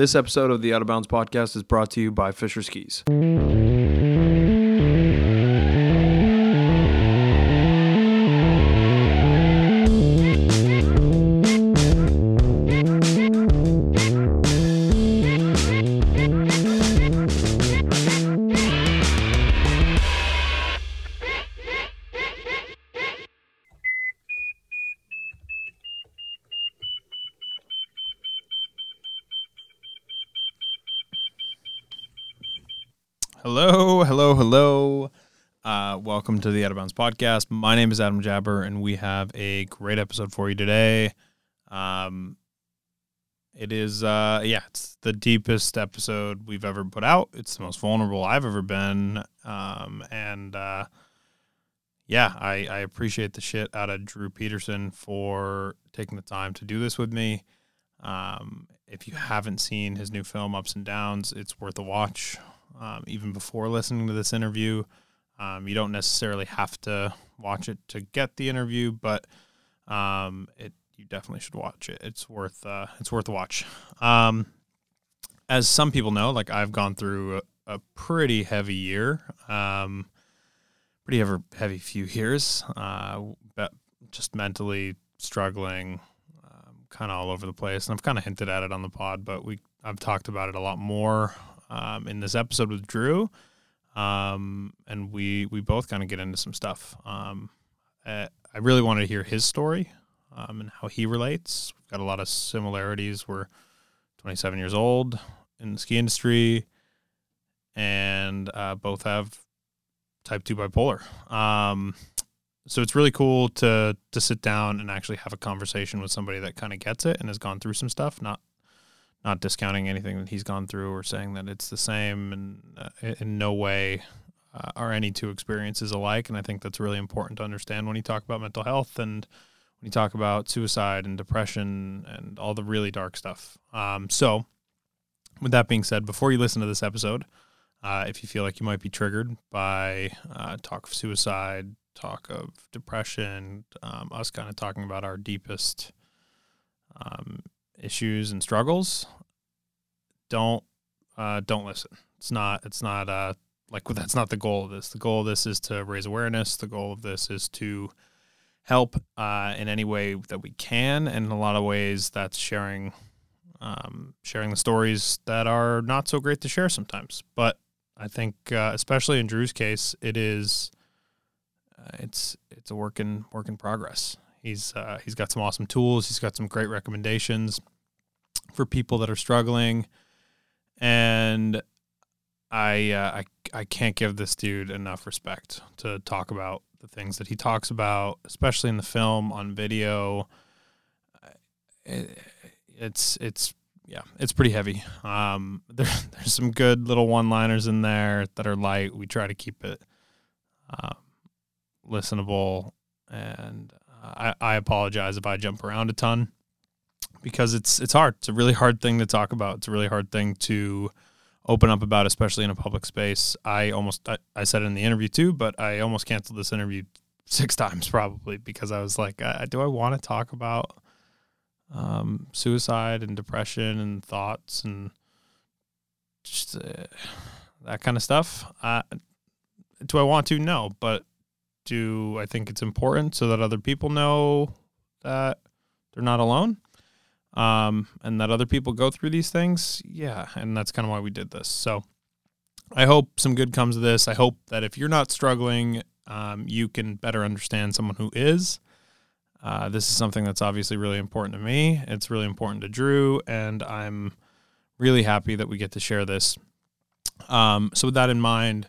This episode of the Out of Bounds podcast is brought to you by Fischer Skis. Welcome to the Out of Bounds podcast. My name is Adam Jabber, and we have a great episode for you today. Um, it is, uh, yeah, it's the deepest episode we've ever put out. It's the most vulnerable I've ever been, um, and uh, yeah, I, I appreciate the shit out of Drew Petersen for taking the time to do this with me. Um, if you haven't seen his new film, Ups and Downs, it's worth a watch um, even before listening to this interview. Um, you don't necessarily have to watch it to get the interview, but um, it you definitely should watch it. It's worth uh, it's worth a watch. Um, as some people know, like I've gone through a, a pretty heavy year, um, pretty heavy, heavy few years, uh, just mentally struggling, um, kind of all over the place. And I've kind of hinted at it on the pod, but we I've talked about it a lot more um, in this episode with Drew, um, and we we both kind of get into some stuff. Um, uh, I really wanted to hear his story um, and how he relates. We've got a lot of similarities. We're 27 years old in the ski industry, and uh, both have type two bipolar. Um, so it's really cool to to sit down and actually have a conversation with somebody that kind of gets it and has gone through some stuff, not not discounting anything that he's gone through or saying that it's the same and uh, in no way uh, are any two experiences alike. And i think that's really important to understand when you talk about mental health and when you talk about suicide and depression and all the really dark stuff. Um, so with that being said before you listen to this episode uh, if you feel like you might be triggered by uh, talk of suicide talk of depression um, us kind of talking about our deepest um, issues and struggles, don't uh, don't listen. It's not it's not uh, like that's not the goal of this. The goal of this is to raise awareness. The goal of this is to help uh, in any way that we can, and in a lot of ways, that's sharing um, sharing the stories that are not so great to share sometimes. But I think, uh, especially in Drew's case, it is uh, it's it's a work in work in progress. He's uh, he's got some awesome tools. He's got some great recommendations for people that are struggling, and I uh, I I can't give this dude enough respect to talk about the things that he talks about, especially in the film on video. It, it's it's yeah, it's pretty heavy. Um, there, there's some good little one-liners in there that are light. We try to keep it uh, listenable, and I, I apologize if I jump around a ton because it's it's hard. It's a really hard thing to talk about. It's a really hard thing to open up about, especially in a public space. I almost I, I said it in the interview too, but I almost canceled this interview six times probably because I was like, uh, do I want to talk about um, suicide and depression and thoughts and just uh, that kind of stuff? Do I want to? No, but do I think it's important so that other people know that they're not alone? Um, and that other people go through these things? Yeah. And that's kind of why we did this. So I hope some good comes of this. I hope that if you're not struggling, um, you can better understand someone who is. Uh, this is something that's obviously really important to me. It's really important to Drew, and I'm really happy that we get to share this. Um, so, with that in mind,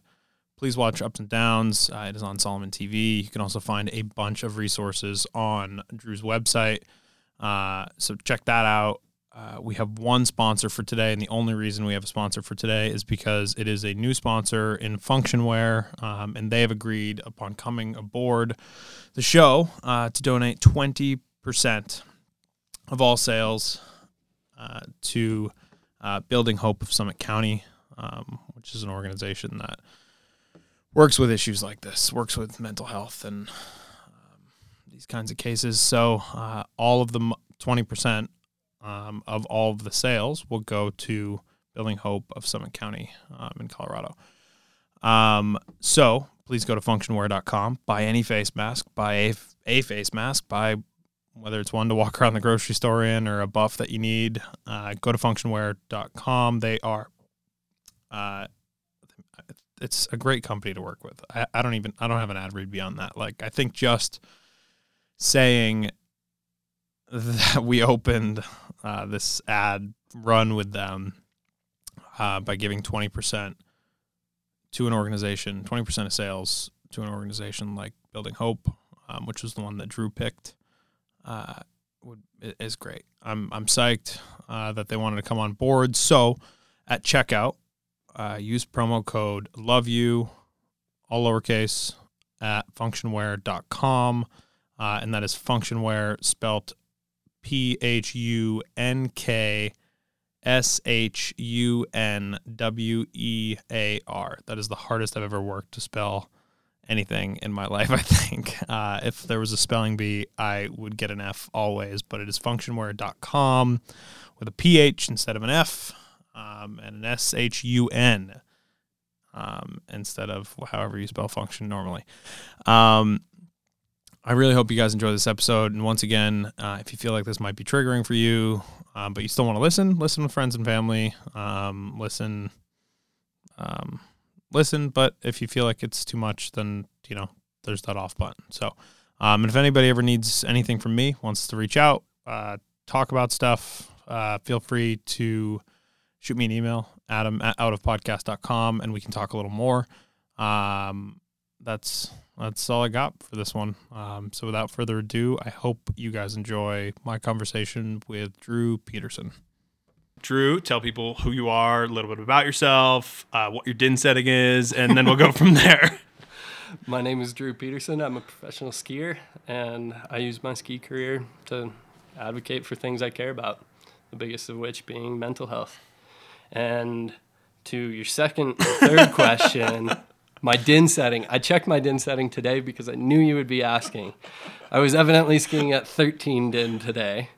please watch Ups and Downs. Uh, it is on Salomon TV. You can also find a bunch of resources on Drew's website. Uh, so check that out. Uh, we have one sponsor for today, and the only reason we have a sponsor for today is because it is a new sponsor in Phunkshun Wear, um, and they have agreed upon coming aboard the show uh, to donate 20% of all sales uh, to uh, Building Hope of Summit County, um, which is an organization that works with issues like this, works with mental health and um, these kinds of cases. So uh, all of the twenty percent um, of all of the sales will go to Building Hope of Summit County um, in Colorado. Um, so please go to phunkshunwear.com, buy any face mask, buy a, a face mask, buy whether it's one to walk around the grocery store in or a buff that you need. Uh, go to phunkshunwear.com. They are, uh, it's a great company to work with. I, I don't even, I don't have an ad read beyond that. Like, I think just saying that we opened uh, this ad run with them uh, by giving 20% to an organization, 20% of sales to an organization like Building Hope, um, which was the one that Drew picked, uh, would, is great. I'm, I'm psyched uh, that they wanted to come on board. So at checkout, uh, use promo code love you, all lowercase, at phunkshunwear.com. Uh, and that is Phunkshun Wear spelt P H U N K S H U N W E A R. That is the hardest I've ever worked to spell anything in my life, I think. Uh, if there was a spelling bee, I would get an F always, but it is phunkshunwear.com with a PH instead of an F um, and an S H U N um, instead of however you spell function normally. Um, I really hope you guys enjoy this episode. And once again, uh, if you feel like this might be triggering for you, um, but you still want to listen, listen with friends and family. Um, listen, um, listen. But if you feel like it's too much, then you know there's that off button. So, um, and if anybody ever needs anything from me, wants to reach out, uh, talk about stuff, uh, feel free to shoot me an email, Adam at outofpodcast.com, and we can talk a little more. Um, that's that's all I got for this one. Um, so without further ado, I hope you guys enjoy my conversation with Drew Petersen. Drew, tell people who you are, a little bit about yourself, uh, what your DIN setting is, and then we'll go from there. My name is Drew Petersen. I'm a professional skier, and I use my ski career to advocate for things I care about, the biggest of which being mental health. And to your second or third question, my DIN setting. I checked my DIN setting today because I knew you would be asking. I was evidently skiing at 13 DIN today,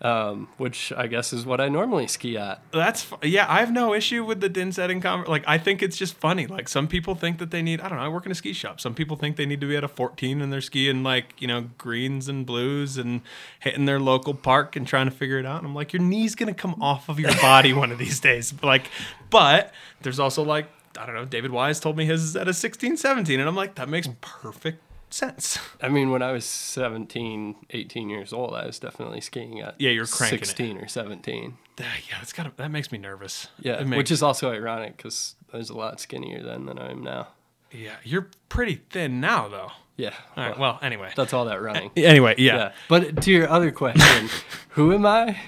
um, which I guess is what I normally ski at. That's yeah. I have no issue with the DIN setting. Like I think it's just funny. Like some people think that they need. I don't know. I work in a ski shop. Some people think they need to be at a 14 and they're skiing like you know greens and blues and hitting their local park and trying to figure it out. And I'm like, your knee's gonna come off of your body one of these days. Like, but there's also like I don't know, David Wise told me his is at a 16, 17. And I'm like, that makes perfect sense. I mean, when I was 17, 18 years old, I was definitely skiing at yeah, you're cranking 16 it. or 17. yeah, that's got that makes me nervous. Yeah, makes, which is also ironic because I was a lot skinnier then than I am now. Yeah, you're pretty thin now, though. Yeah. All right. Well, well anyway. That's all that running. Anyway, yeah. yeah. But to your other question, who am I?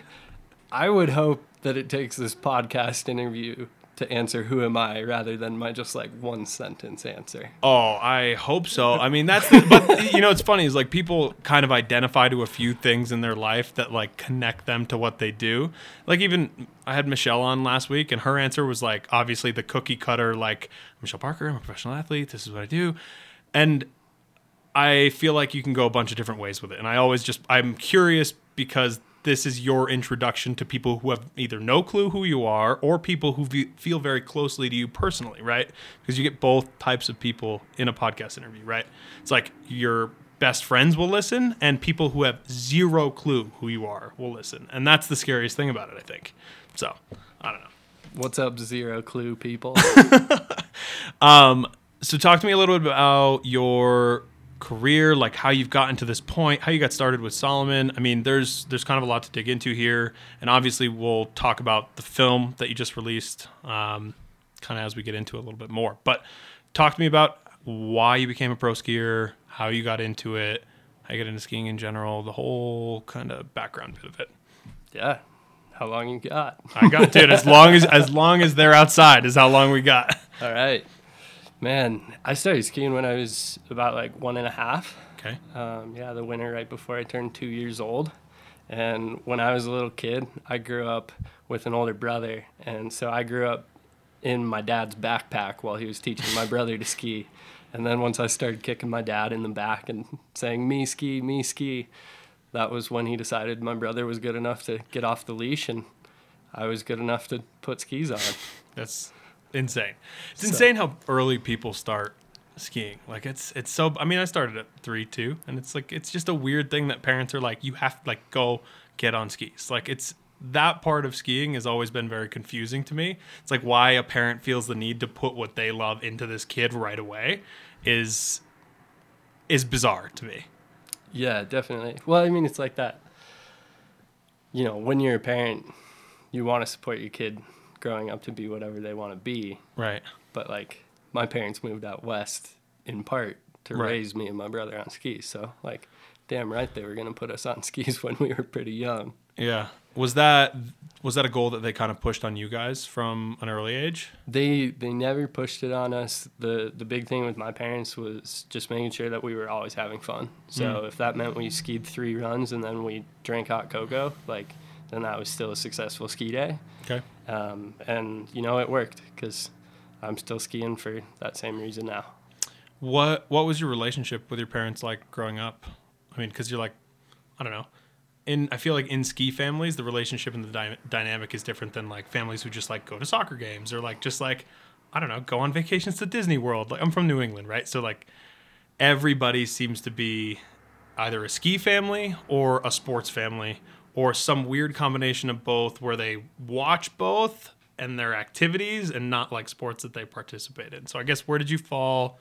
I would hope that it takes this podcast interview to answer who am I rather than my just like one sentence answer. Oh, I hope so. I mean, that's the, but you know, it's funny is like people kind of identify to a few things in their life that like connect them to what they do. Like even I had Michelle on last week and her answer was like obviously the cookie cutter like Michelle Parker, I'm a professional athlete, this is what I do. And I feel like you can go a bunch of different ways with it. And I always just I'm curious because this is your introduction to people who have either no clue who you are or people who feel very closely to you personally, right? Because you get both types of people in a podcast interview, right? It's like your best friends will listen and people who have zero clue who you are will listen. And that's the scariest thing about it, I think. So, I don't know. What's up, zero clue people? um, so talk to me a little bit about your career, like how you've gotten to this point, how you got started with Salomon. I mean, there's there's kind of a lot to dig into here, and obviously we'll talk about the film that you just released, um, kind of as we get into it a little bit more. But talk to me about why you became a pro skier, how you got into it, how you got into skiing in general, the whole kind of background bit of it. Yeah. How long you got? I got dude, as long as as long as they're outside is how long we got. All right. Man, I started skiing when I was about like one and a half. Okay. Um, yeah, the winter right before I turned two years old. And when I was a little kid, I grew up with an older brother. And so I grew up in my dad's backpack while he was teaching my brother to ski. And then once I started kicking my dad in the back and saying, me ski, me ski, that was when he decided my brother was good enough to get off the leash and I was good enough to put skis on. That's insane. It's So- insane how early people start skiing. Like it's it's so. I mean, I started at three too, and it's like it's just a weird thing that parents are like, you have to like go get on skis. Like it's that part of skiing has always been very confusing to me. It's like why a parent feels the need to put what they love into this kid right away is is bizarre to me. Yeah, definitely. Well, I mean, it's like that. You know, when you're a parent, you want to support your kid growing up to be whatever they want to be. Right. But like, my parents moved out west in part to Right. raise me and my brother on skis. So, like, damn right they were gonna put us on skis when we were pretty young. Yeah. Was that was that a goal that they kind of pushed on you guys from an early age? They they never pushed it on us. the The big thing with my parents was just making sure that we were always having fun. So Mm. if that meant we skied three runs and then we drank hot cocoa, like then that was still a successful ski day. Okay. Um, and you know it worked because I'm still skiing for that same reason now. What What was your relationship with your parents like growing up? I mean, because you're like, I don't know. In I feel like in ski families, the relationship and the dy- dynamic is different than like families who just like go to soccer games or like just like I don't know, go on vacations to Disney World. Like I'm from New England, right? So like everybody seems to be either a ski family or a sports family or some weird combination of both where they watch both and their activities and not like sports that they participate in. So I guess where did you fall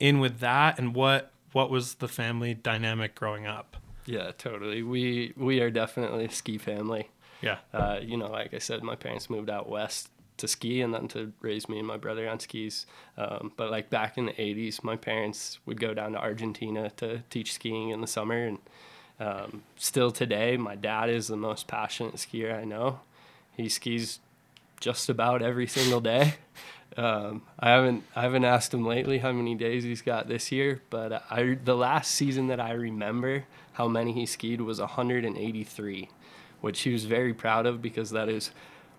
in with that and what what was the family dynamic growing up? Yeah, totally. We we are definitely a ski family. Yeah. Uh, you know, like I said, my parents moved out west to ski and then to raise me and my brother on skis. Um, but like back in the 80s, my parents would go down to Argentina to teach skiing in the summer. And um, still today, my dad is the most passionate skier I know. He skis just about every single day. Um, I haven't I haven't asked him lately how many days he's got this year, but I the last season that I remember how many he skied was 183, which he was very proud of because that is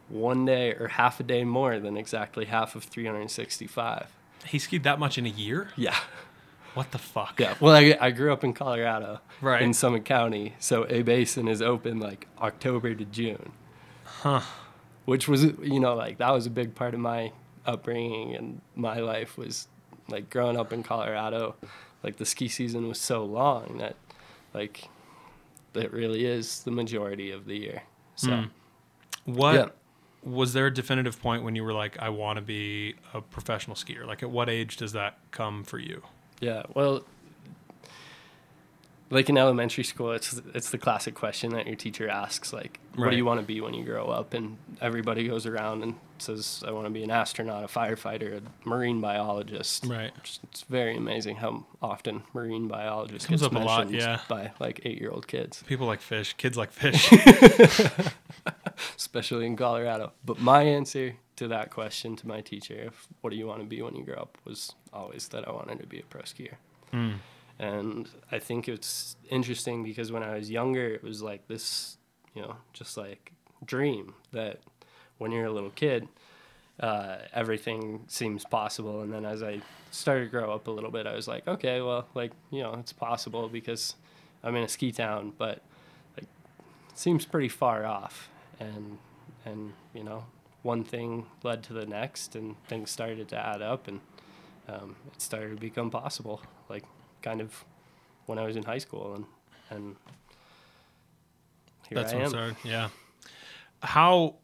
one day or half a day more than exactly half of 365. He skied that much in a year? Yeah. What the fuck? Yeah. Well, I, I grew up in Colorado, Right. in Summit County, so A Basin is open like October to June. Huh. which was you know like that was a big part of my upbringing and my life was like growing up in Colorado like the ski season was so long that like it really is the majority of the year so Hmm. What Yeah. was there a definitive point when you were like, I want to be a professional skier? Like, at what age does that come for you? Yeah well like in elementary school it's it's the classic question that your teacher asks like what do you want to be when you grow up and everybody goes around and says i want to be an astronaut a firefighter a marine biologist Right. It's- It's very amazing how often marine biologists Comes gets up a lot, yeah. by like eight-year-old kids, People like fish. Kids like fish. especially in Colorado. But my answer to that question to my teacher, of what do you want to be when you grow up, was always that I wanted to be a pro skier. Mm. And I think it's interesting because when I was younger, it was like this, you know, just like dream that when you're a little kid, uh, everything seems possible. And then as I started to grow up a little bit, I was like, okay, well, like, you know, it's possible because I'm in a ski town, but like, it seems pretty far off. And, and, you know, one thing led to the next and things started to add up and um, it started to become possible. Like, kind of when I was in high school and, and here That's I what am. started. Yeah. How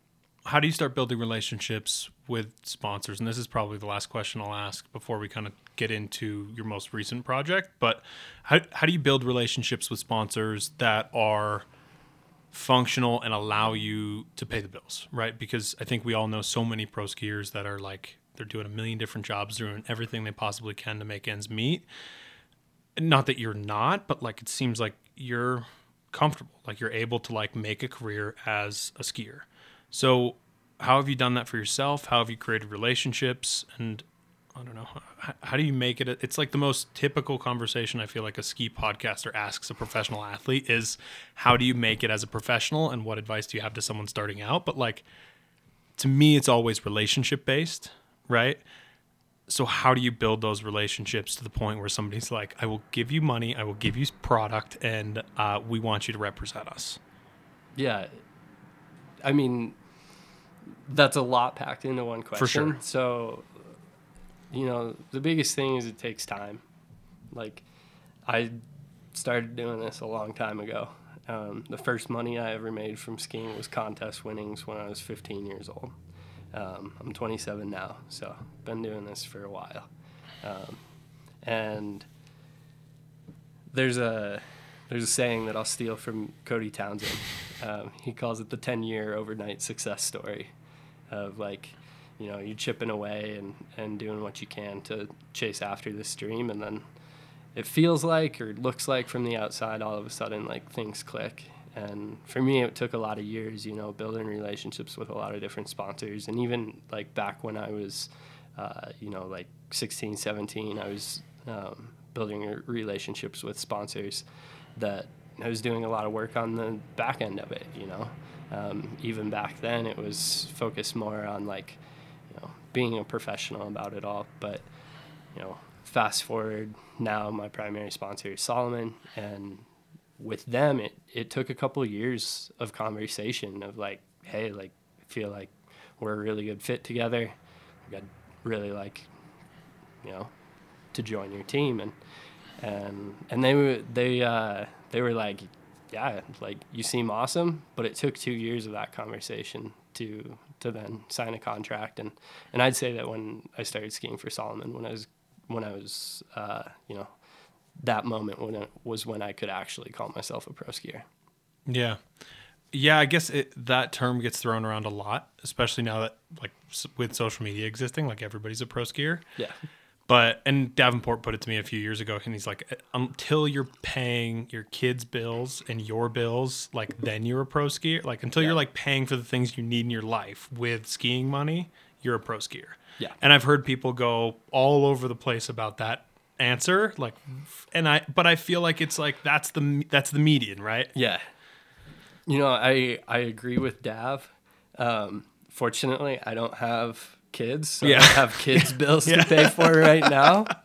how do you start building relationships with sponsors? And this is probably the last question I'll ask before we kind of get into your most recent project. But how how do you build relationships with sponsors that are functional and allow you to pay the bills, right? Because I think we all know so many pro skiers that are like they're doing a million different jobs, doing everything they possibly can to make ends meet. Not that you're not, but like it seems like you're comfortable, like you're able to like make a career as a skier. So, how have you done that for yourself? How have you created relationships? And I don't know, how, do you make it? It's like the most typical conversation I feel like a ski podcaster asks a professional athlete is how do you make it as a professional and what advice do you have to someone starting out? But like to me, it's always relationship based, right? so how do you build those relationships to the point where somebody's like, I will give you money, I will give you product, and uh, we want you to represent us? Yeah. I mean, that's a lot packed into one question. For sure. So, you know, the biggest thing is it takes time. Like, I started doing this a long time ago. Um, the first money I ever made from skiing was contest winnings when I was 15 years old. Um, I'm 27 now, so been doing this for a while. Um, and there's a there's a saying that I'll steal from Cody Townsend. Um, he calls it the 10 year overnight success story of like, you know, you're chipping away and, and doing what you can to chase after this dream. And then it feels like or looks like from the outside, all of a sudden, like things click. And for me, it took a lot of years, you know, building relationships with a lot of different sponsors. And even like back when I was, uh, you know, like 16, 17, I was um, building relationships with sponsors that I was doing a lot of work on the back end of it, you know. Um, even back then, it was focused more on like, being a professional about it all. But, you know, fast forward now, my primary sponsor is Salomon, and with them, it, it took a couple of years of conversation of like, hey, like, I feel like we're a really good fit together. I'd really like, you know, to join your team, and and and they were they uh, they were like, yeah, like you seem awesome, but it took two years of that conversation to to then sign a contract, and and I'd say that when I started skiing for Salomon, when I was when I was uh, you know that moment when it was when I could actually call myself a pro skier. Yeah. Yeah, I guess it, that term gets thrown around a lot, especially now that like with social media existing, like everybody's a pro skier. Yeah. But and Davenport put it to me a few years ago, and he's like, until you're paying your kids' bills and your bills, like then you're a pro skier. Like until Yeah. you're like paying for the things you need in your life with skiing money, you're a pro skier. Yeah. And I've heard people go all over the place about that answer, like, and I, but I feel like it's like that's the that's the median, right? Yeah. You know, I I agree with Dav. Um, fortunately, I don't have kids, so Yeah. I have kids' bills Yeah. to pay for right now.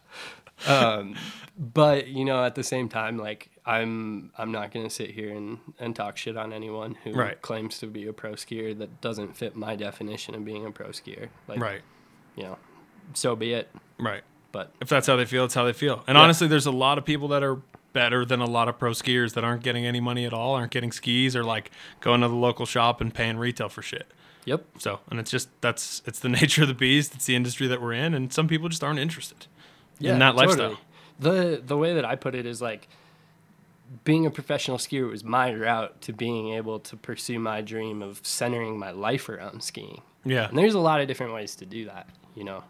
Um, but you know, at the same time, like I'm I'm not gonna sit here and, and talk shit on anyone who Right. claims to be a pro skier that doesn't fit my definition of being a pro skier. Like, Right. you know, so be it. Right. But If that's how they feel, it's how they feel. And Yeah. honestly, there's a lot of people that are better than a lot of pro skiers that aren't getting any money at all, aren't getting skis, or like going to the local shop and paying retail for shit. Yep, So, and it's just that's it's the nature of the beast. It's the industry that we're in, and some people just aren't interested in that lifestyle. The the way that I put it is like being a professional skier was my route to being able to pursue my dream of centering my life around skiing. Yeah, And there's a lot of different ways to do that, you know.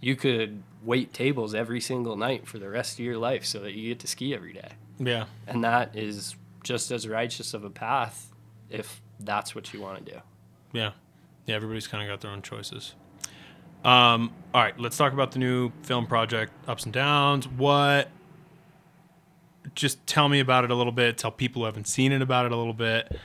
You could wait tables every single night for the rest of your life so that you get to ski every day. yeah, And that is just as righteous of a path if that's what you want to do. yeah, yeah. Everybody's kind of got their own choices. Um, all right, let's talk about the new film project, Ups and Downs. What? Just tell me about it a little bit. Tell people who haven't seen it about it a little bit,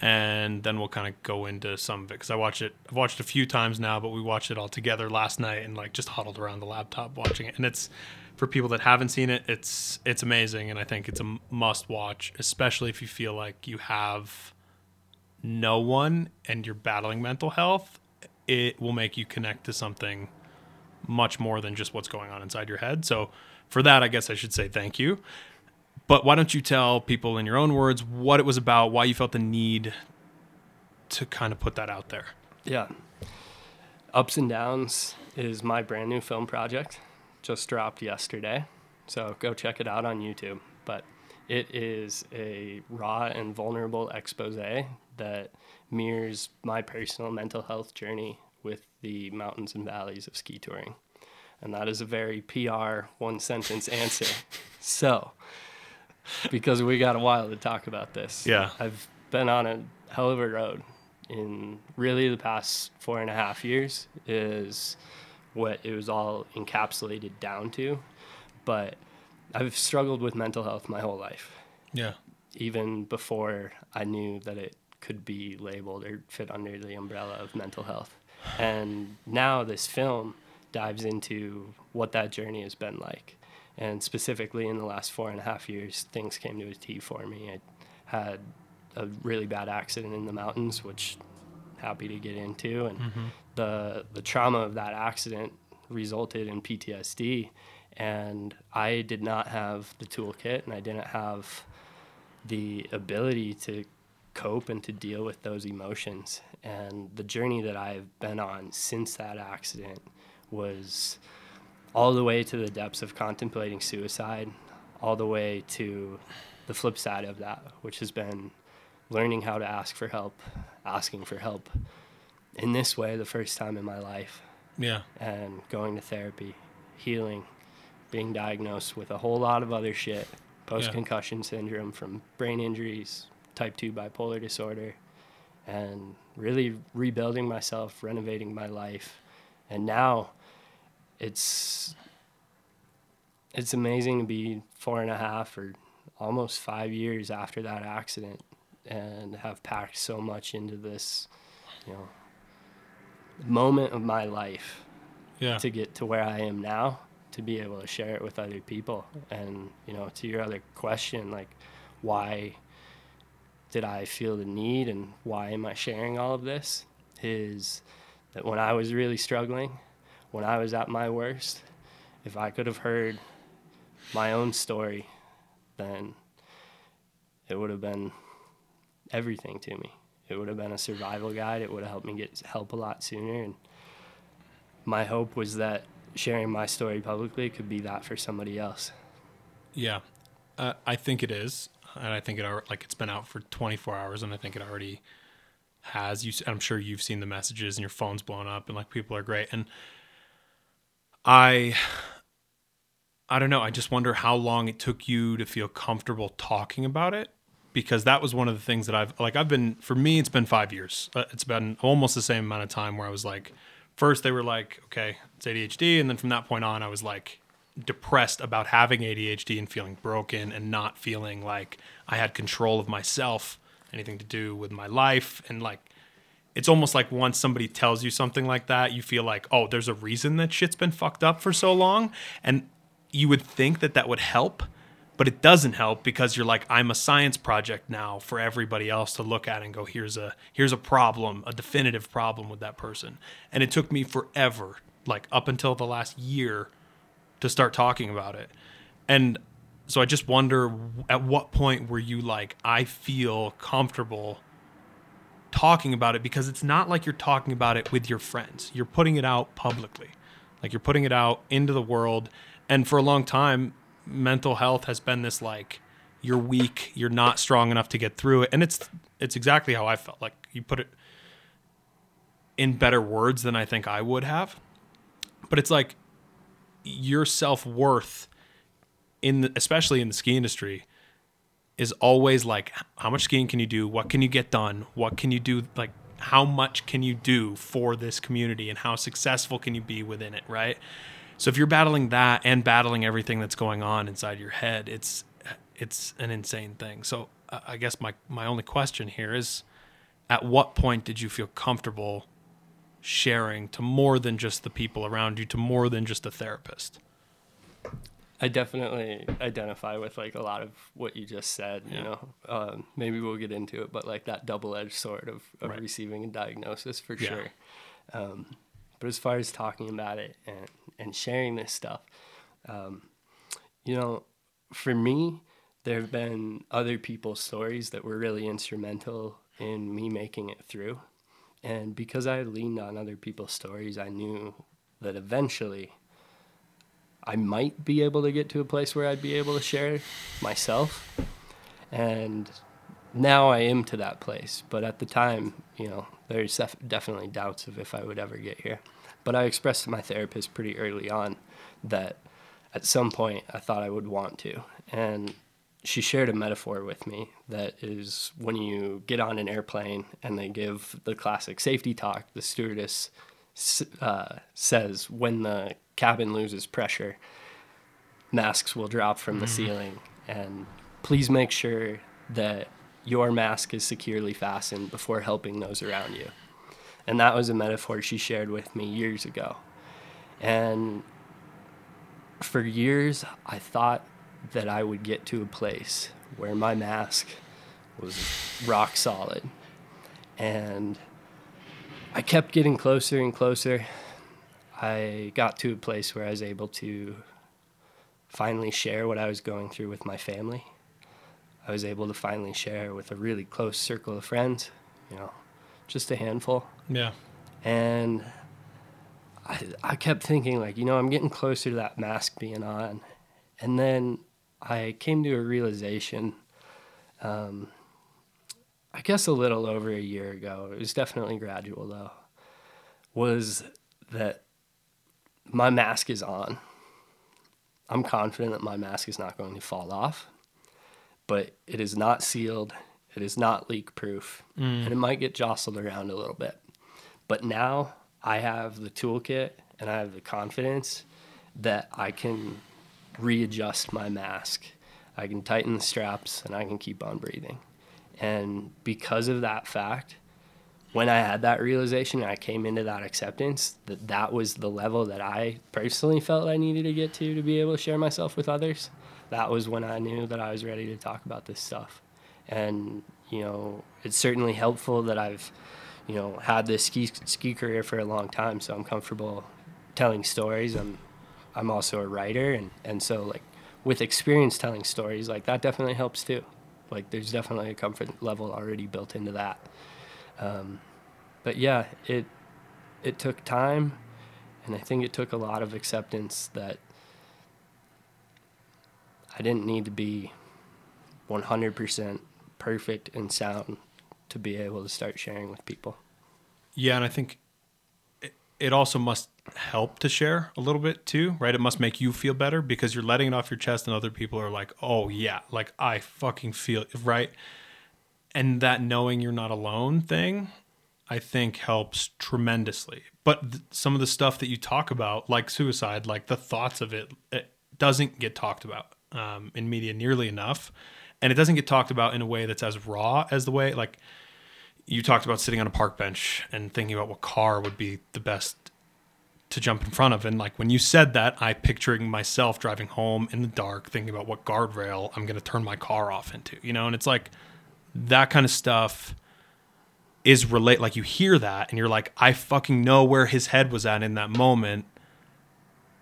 and then we'll kind of go into some of it because I watched it. I've watched it a few times now, but we watched it all together last night and like just huddled around the laptop watching it. And it's for people that haven't seen it, it's it's amazing, and I think it's a must watch, especially if you feel like you have no one and you're battling mental health. It will make you connect to something much more than just what's going on inside your head. So for that, I guess I should say thank you. But why don't you tell people in your own words what it was about, why you felt the need to kind of put that out there? Yeah. Ups and Downs is my brand new film project. Just dropped yesterday. So go check it out on YouTube. But it is a raw and vulnerable expose that mirrors my personal mental health journey with the mountains and valleys of ski touring. And that is a very PR one sentence answer. So, because we got a while to talk about this. Yeah. I've been on a hell of a road in really the past four and a half years is what it was all encapsulated down to. But I've struggled with mental health my whole life, Yeah. even before I knew that it could be labeled or fit under the umbrella of mental health. And now this film dives into what that journey has been like. And specifically in the last four and a half years, things came to a T for me. I had a really bad accident in the mountains, which happy to get into, and Mm-hmm. the the trauma of that accident resulted in PTSD, and I did not have the toolkit, and I didn't have the ability to cope and to deal with those emotions. And the journey that I've been on since that accident was all the way to the depths of contemplating suicide, all the way to the flip side of that, which has been learning how to ask for help, asking for help in this way the first time in my life, Yeah. and going to therapy, healing, being diagnosed with a whole lot of other shit post concussion syndrome from brain injuries, type 2 bipolar disorder, and really rebuilding myself, renovating my life. And now it's it's amazing to be four and a half or almost five years after that accident and have packed so much into this, you know, moment of my life Yeah. to get to where I am now to be able to share it with other people. And, you know, to your other question, like, why did I feel the need and why am I sharing all of this? Is that when I was really struggling, when I was at my worst, if I could have heard my own story, then it would have been everything to me. It would have been a survival guide. It would have helped me get help a lot sooner. And my hope was that sharing my story publicly could be that for somebody else. Yeah, uh, I think it is, and I think it al- like it's been out for 24 hours, and I think it already has. You, I'm sure you've seen the messages, and your phone's blown up, and like people are great. And I, I don't know. I just wonder how long it took you to feel comfortable talking about it, because that was one of the things that I've like. I've been for me, it's been five years. Uh, It's been almost the same amount of time where I was like, first they were like, okay, it's ADHD, and then from that point on, I was like depressed about having ADHD and feeling broken and not feeling like I had control of myself, anything to do with my life. And like, it's almost like once somebody tells you something like that, you feel like, oh, there's a reason that shit's been fucked up for so long. And you would think that that would help, but it doesn't help because you're like, I'm a science project now for everybody else to look at and go, here's a here's a problem, a definitive problem with that person. And it took me forever, like up until the last year, to start talking about it. And so I just wonder at what point were you like, I feel comfortable talking about it because it's not like you're talking about it with your friends. You're putting it out publicly. Like you're putting it out into the world. And for a long time, mental health has been this like you're weak, you're not strong enough to get through it. And it's it's exactly how I felt. Like you put it in better words than I think I would have. But it's like your self-worth in the, especially in the ski industry is always like how much skiing can you do what can you get done what can you do like how much can you do for this community and how successful can you be within it right so if you're battling that and battling everything that's going on inside your head it's it's an insane thing so uh, i guess my my only question here is at what point did you feel comfortable sharing to more than just the people around you to more than just a therapist I definitely identify with like a lot of what you just said. Yeah. You know, um, maybe we'll get into it, but like that double-edged sword of, of Right. receiving a diagnosis for Yeah. sure. Um, but as far as talking about it and and sharing this stuff, um, you know, for me, there have been other people's stories that were really instrumental in me making it through, and because I leaned on other people's stories, I knew that eventually I might be able to get to a place where I'd be able to share myself. And now I am to that place. But at the time, you know, there's def- definitely doubts of if I would ever get here. But I expressed to my therapist pretty early on that at some point I thought I would want to. And she shared a metaphor with me that is when you get on an airplane and they give the classic safety talk, the stewardess uh, says when the cabin loses pressure, masks will drop from the ceiling. And please make sure that your mask is securely fastened before helping those around you. And that was a metaphor she shared with me years ago. And for years, I thought that I would get to a place where my mask was rock solid. And I kept getting closer and closer. I got to a place where I was able to finally share what I was going through with my family. I was able to finally share with a really close circle of friends, you know, just a handful. Yeah. And I, I kept thinking, like, you know, I'm getting closer to that mask being on. And then I came to a realization, um, I guess a little over a year ago, it was definitely gradual though, was that my mask is on. I'm confident that my mask is not going to fall off, but it is not sealed. It is not leak proof, and it might get jostled around a little bit. But now I have the toolkit and I have the confidence that I can readjust my mask. I can tighten the straps and I can keep on breathing. And because of that fact, when I had that realization, and I came into that acceptance that that was the level that I personally felt I needed to get to to be able to share myself with others. That was when I knew that I was ready to talk about this stuff. And, you know, it's certainly helpful that I've, you know, had this ski ski career for a long time, so I'm comfortable telling stories. I'm I'm also a writer and and so like with experience telling stories, like that definitely helps too. Like there's definitely a comfort level already built into that. Um, but yeah, it it took time, and I think it took a lot of acceptance that I didn't need to be 100% perfect and sound to be able to start sharing with people. Yeah, and I think it, it also must help to share a little bit too, right? It must make you feel better because you're letting it off your chest, and other people are like, "Oh yeah, like I fucking feel right?" And that knowing you're not alone thing, I think helps tremendously. But th- some of the stuff that you talk about, like suicide, like the thoughts of it, it doesn't get talked about um, in media nearly enough, and it doesn't get talked about in a way that's as raw as the way like you talked about sitting on a park bench and thinking about what car would be the best to jump in front of. And like when you said that, I picturing myself driving home in the dark, thinking about what guardrail I'm going to turn my car off into, you know? And it's like that kind of stuff is relate. Like you hear that and you're like, I fucking know where his head was at in that moment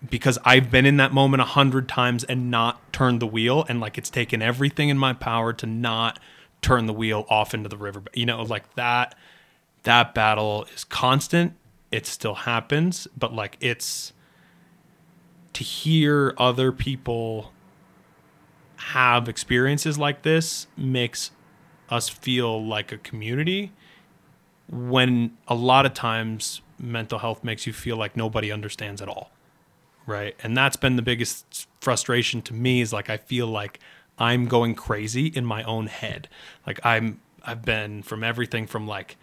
because I've been in that moment a hundred times and not turned the wheel. And like it's taken everything in my power to not turn the wheel off into the river. You know, like that, that battle is constant. It still happens, but like it's to hear other people have experiences like this makes us feel like a community when a lot of times mental health makes you feel like nobody understands at all right and that's been the biggest frustration to me is like i feel like i'm going crazy in my own head. Like i'm i've been from everything from like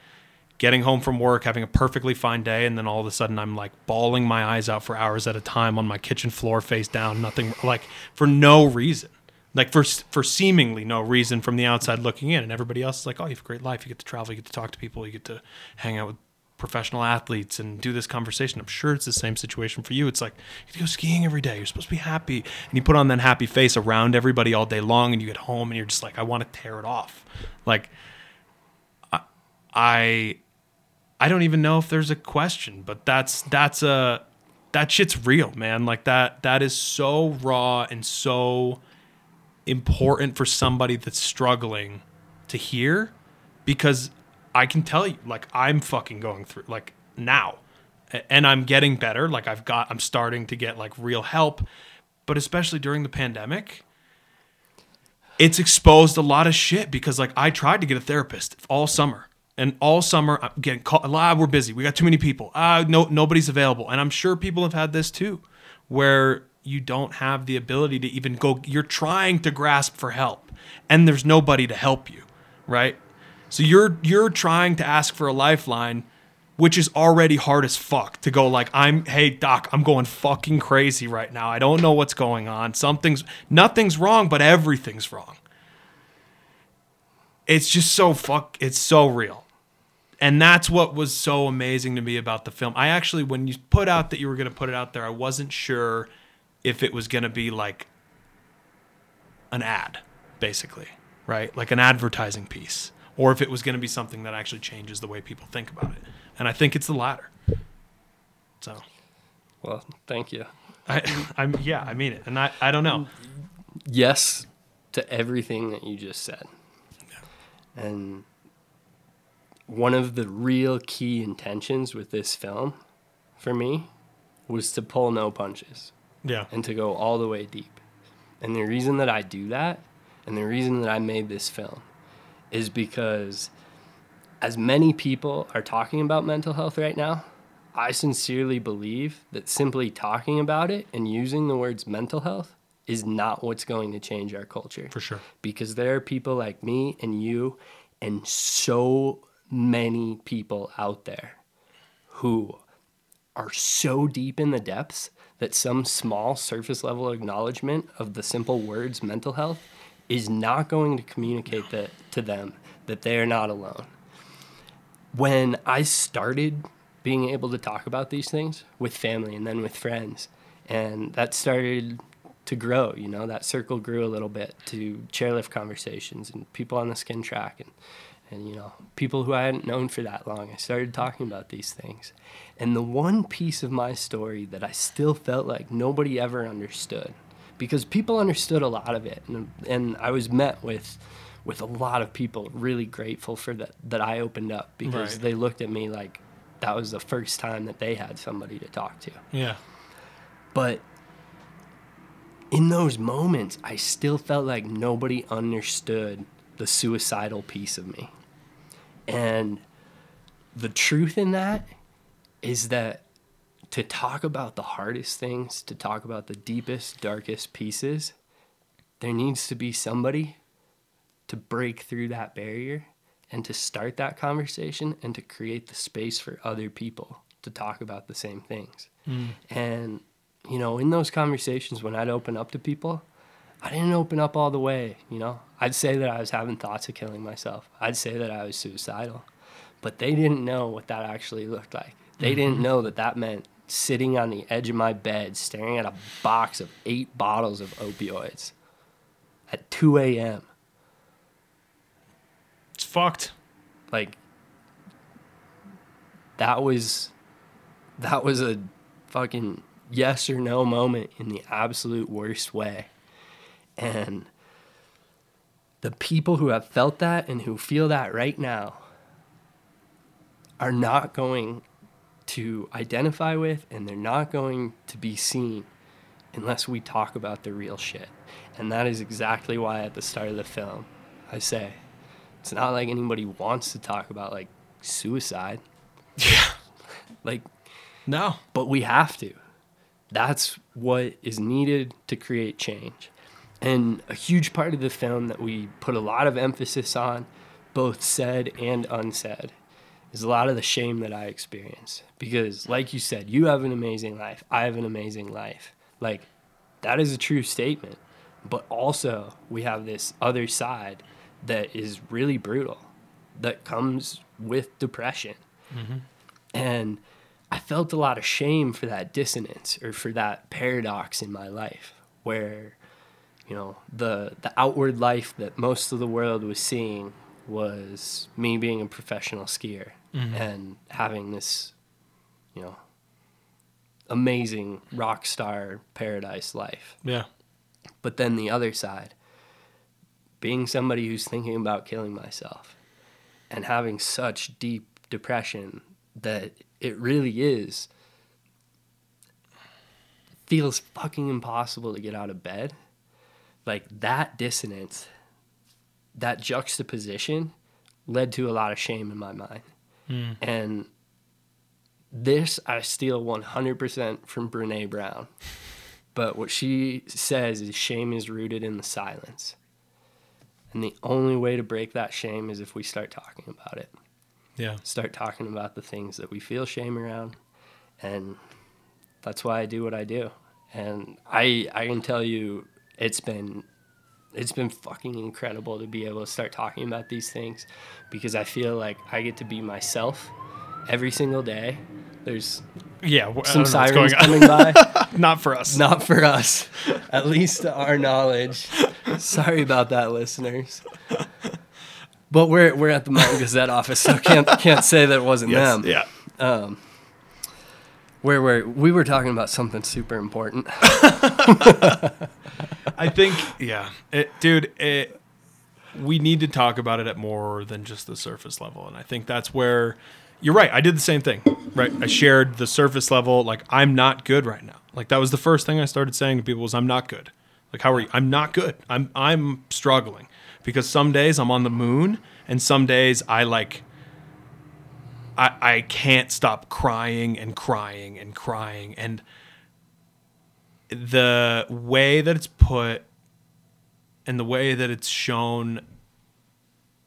getting home from work having a perfectly fine day and then all of a sudden i'm like bawling my eyes out for hours at a time on my kitchen floor face down nothing like for no reason. Like for for seemingly no reason from the outside looking in. And everybody else is like oh you have a great life. You get to travel. You get to talk to people. You get to hang out with professional athletes and do this conversation i'm sure it's the same situation for you. It's like you go skiing every day. You're supposed to be happy. And you put on that happy face around everybody all day long and you get home and you're just like i want to tear it off. Like i i, don't even know if there's a question but that's that's a that shit's real man. Like that that is so raw and so important for somebody that's struggling to hear because I can tell you like I'm fucking going through like now. And I'm getting better. Like I've got I'm starting to get like real help. But especially during the pandemic it's exposed a lot of shit because like I tried to get a therapist all summer. And all summer I'm getting called ah, we're busy. We got too many people. Ah no nobody's available. And I'm sure people have had this too where you don't have the ability to even go you're trying to grasp for help and there's nobody to help you right so you're you're trying to ask for a lifeline which is already hard as fuck to go like I'm hey doc I'm going fucking crazy right now. I don't know what's going on. Something's nothing's wrong but everything's wrong. It's just so fuck it's so real. And that's what was so amazing to me about the film. I actually, when you put out that you were going to put it out there, I wasn't sure if it was going to be like an ad, basically, right? Like an advertising piece, or if it was going to be something that actually changes the way people think about it. And I think it's the latter. So, Well, thank you. I, I'm yeah, I mean it, and I, I don't know. Yes to everything that you just said. And one of the real key intentions with this film for me was to pull no punches Yeah, and to go all the way deep. And the reason that I do that and the reason that I made this film is because as many people are talking about mental health right now, I sincerely believe that simply talking about it and using the words mental health is not what's going to change our culture. for sure. Because there are people like me and you and so many people out there who are so deep in the depths that some small surface level acknowledgement of the simple words mental health is not going to communicate that to them that they are not alone. When I started being able to talk about these things with family and then with friends, and that started to grow, you know, that circle grew a little bit to chairlift conversations and people on the skin track and and you know people who I hadn't known for that long. I started talking about these things, and the one piece of my story that I still felt like nobody ever understood, because people understood a lot of it, and and I was met with with a lot of people really grateful for that that I opened up because Right. they looked at me like that was the first time that they had somebody to talk to. Yeah, But in those moments, I still felt like nobody understood the suicidal piece of me. And the truth in that is that to talk about the hardest things, to talk about the deepest, darkest pieces, there needs to be somebody to break through that barrier and to start that conversation and to create the space for other people to talk about the same things. Mm. And, you know, in those conversations when I'd open up to people, I didn't open up all the way, you know. I'd say that I was having thoughts of killing myself. I'd say that I was suicidal. But they didn't know what that actually looked like. They mm-hmm. didn't know that that meant sitting on the edge of my bed staring at a box of eight bottles of opioids at 2 a.m. it's fucked. like that was that was a fucking yes or no moment in the absolute worst way and the people who have felt that and who feel that right now are not going to identify with and they're not going to be seen unless we talk about the real shit and that is exactly why at the start of the film i say it's not like anybody wants to talk about like suicide. Yeah, Like, no, but we have to. That's what is needed to create change. And a huge part of the film that we put a lot of emphasis on, both said and unsaid, is a lot of the shame that I experience. Because, like you said, you have an amazing life. I have an amazing life. Like, that is a true statement. But also, we have this other side that is really brutal, that comes with depression. Mm-hmm. And I felt a lot of shame for that dissonance or for that paradox in my life where, you know, the the outward life that most of the world was seeing was me being a professional skier Mm-hmm. and having this, you know, amazing rock star paradise life. yeah, But then the other side, being somebody who's thinking about killing myself and having such deep depression that it really is feels fucking impossible to get out of bed. Like that dissonance, that juxtaposition led to a lot of shame in my mind. Mm-hmm. And this I steal 100% from Brene Brown. But what she says is shame is rooted in the silence. And the only way to break that shame is if we start talking about it. yeah, Start talking about the things that we feel shame around. And that's why I do what I do. And I I can tell you it's been it's been fucking incredible to be able to start talking about these things because I feel like I get to be myself every single day. There's Yeah, w- I some don't know what's sirens going on. coming by. Not for us. Not for us, at least to our knowledge. Sorry about that, listeners. But we're we're at the Mountain Gazette office, so can't can't say that it wasn't Yes, them. Yeah. Um, where we were talking about something super important. I think, yeah, it, dude, it, we need to talk about it at more than just the surface level. And I think that's where you're right. I did the same thing, right? I shared the surface level, like, I'm not good right now. Like, that was the first thing I started saying to people was, I'm not good. Like, how are you? I'm not good. I'm, I'm struggling because some days I'm on the moon and some days I like, I, I can't stop crying and crying and crying. And, the way that it's put and the way that it's shown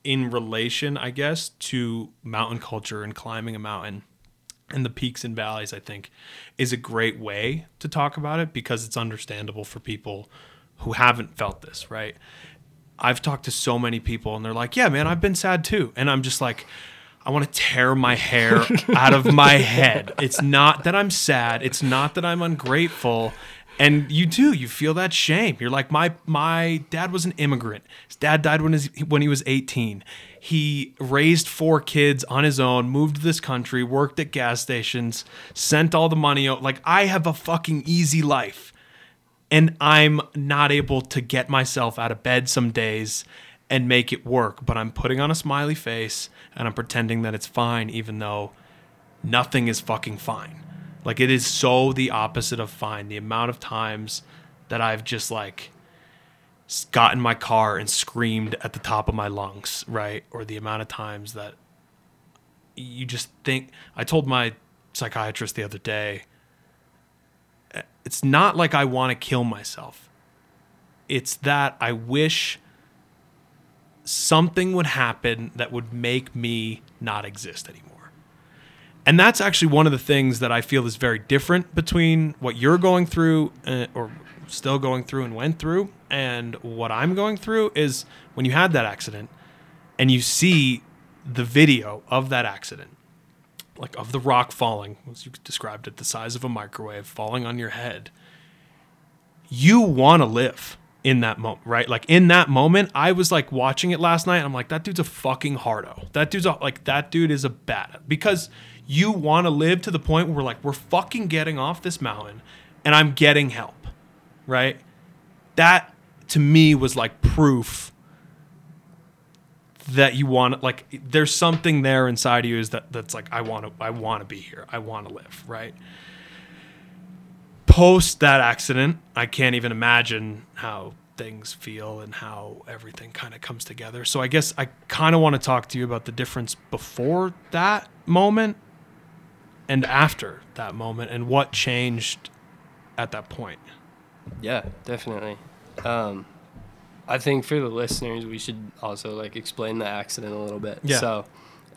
in relation, I guess, to mountain culture and climbing a mountain and the peaks and valleys, I think, is a great way to talk about it because it's understandable for people who haven't felt this, right? I've talked to so many people and they're like, yeah, man, I've been sad too. And I'm just like, I want to tear my hair out of my head. It's not that I'm sad. It's not that I'm ungrateful. And you do, you feel that shame. You're like, my my dad was an immigrant. His dad died when his, when he was 18. He raised four kids on his own, moved to this country, worked at gas stations, sent all the money out. Like I have a fucking easy life and I'm not able to get myself out of bed some days and make it work, but I'm putting on a smiley face and I'm pretending that it's fine, even though nothing is fucking fine. Like it is so the opposite of fine. The amount of times that I've just like got in my car and screamed at the top of my lungs, right? Or the amount of times that you just think. I told my psychiatrist the other day, eh, it's not like I want to kill myself. It's that I wish something would happen that would make me not exist anymore. And that's actually one of the things that I feel is very different between what you're going through uh, or still going through and went through and what I'm going through is when you had that accident and you see the video of that accident like of the rock falling, as you described it, the size of a microwave falling on your head, you want to live in that moment, right? Like in that moment, I was like watching it last night. And I'm like, that dude's a fucking hardo. That dude's a, like, that dude is a bad because you want to live to the point where like we're fucking getting off this mountain and I'm getting help, right? That to me was like proof that you want like there's something there inside of you is that that's like I want to I want to be here. I want to live, right? Post that accident, I can't even imagine how things feel and how everything kind of comes together. So I guess I kind of want to talk to you about the difference before that moment and after that moment and what changed at that point. Yeah, definitely. Um, I think for the listeners, we should also like explain the accident a little bit. Yeah. So,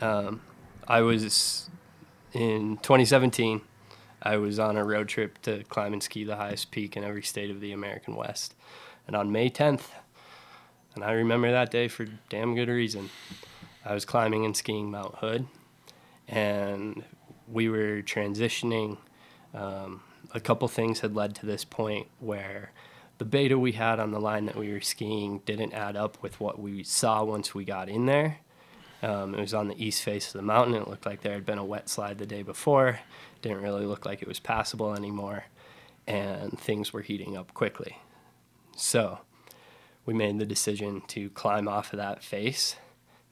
um, I was in 2017. I was on a road trip to climb and ski the highest peak in every state of the American West, and on May 10th, and I remember that day for damn good reason. I was climbing and skiing Mount Hood, and we were transitioning. Um, a couple things had led to this point where the beta we had on the line that we were skiing didn't add up with what we saw once we got in there. Um, it was on the east face of the mountain. It looked like there had been a wet slide the day before. Didn't really look like it was passable anymore, and things were heating up quickly. So we made the decision to climb off of that face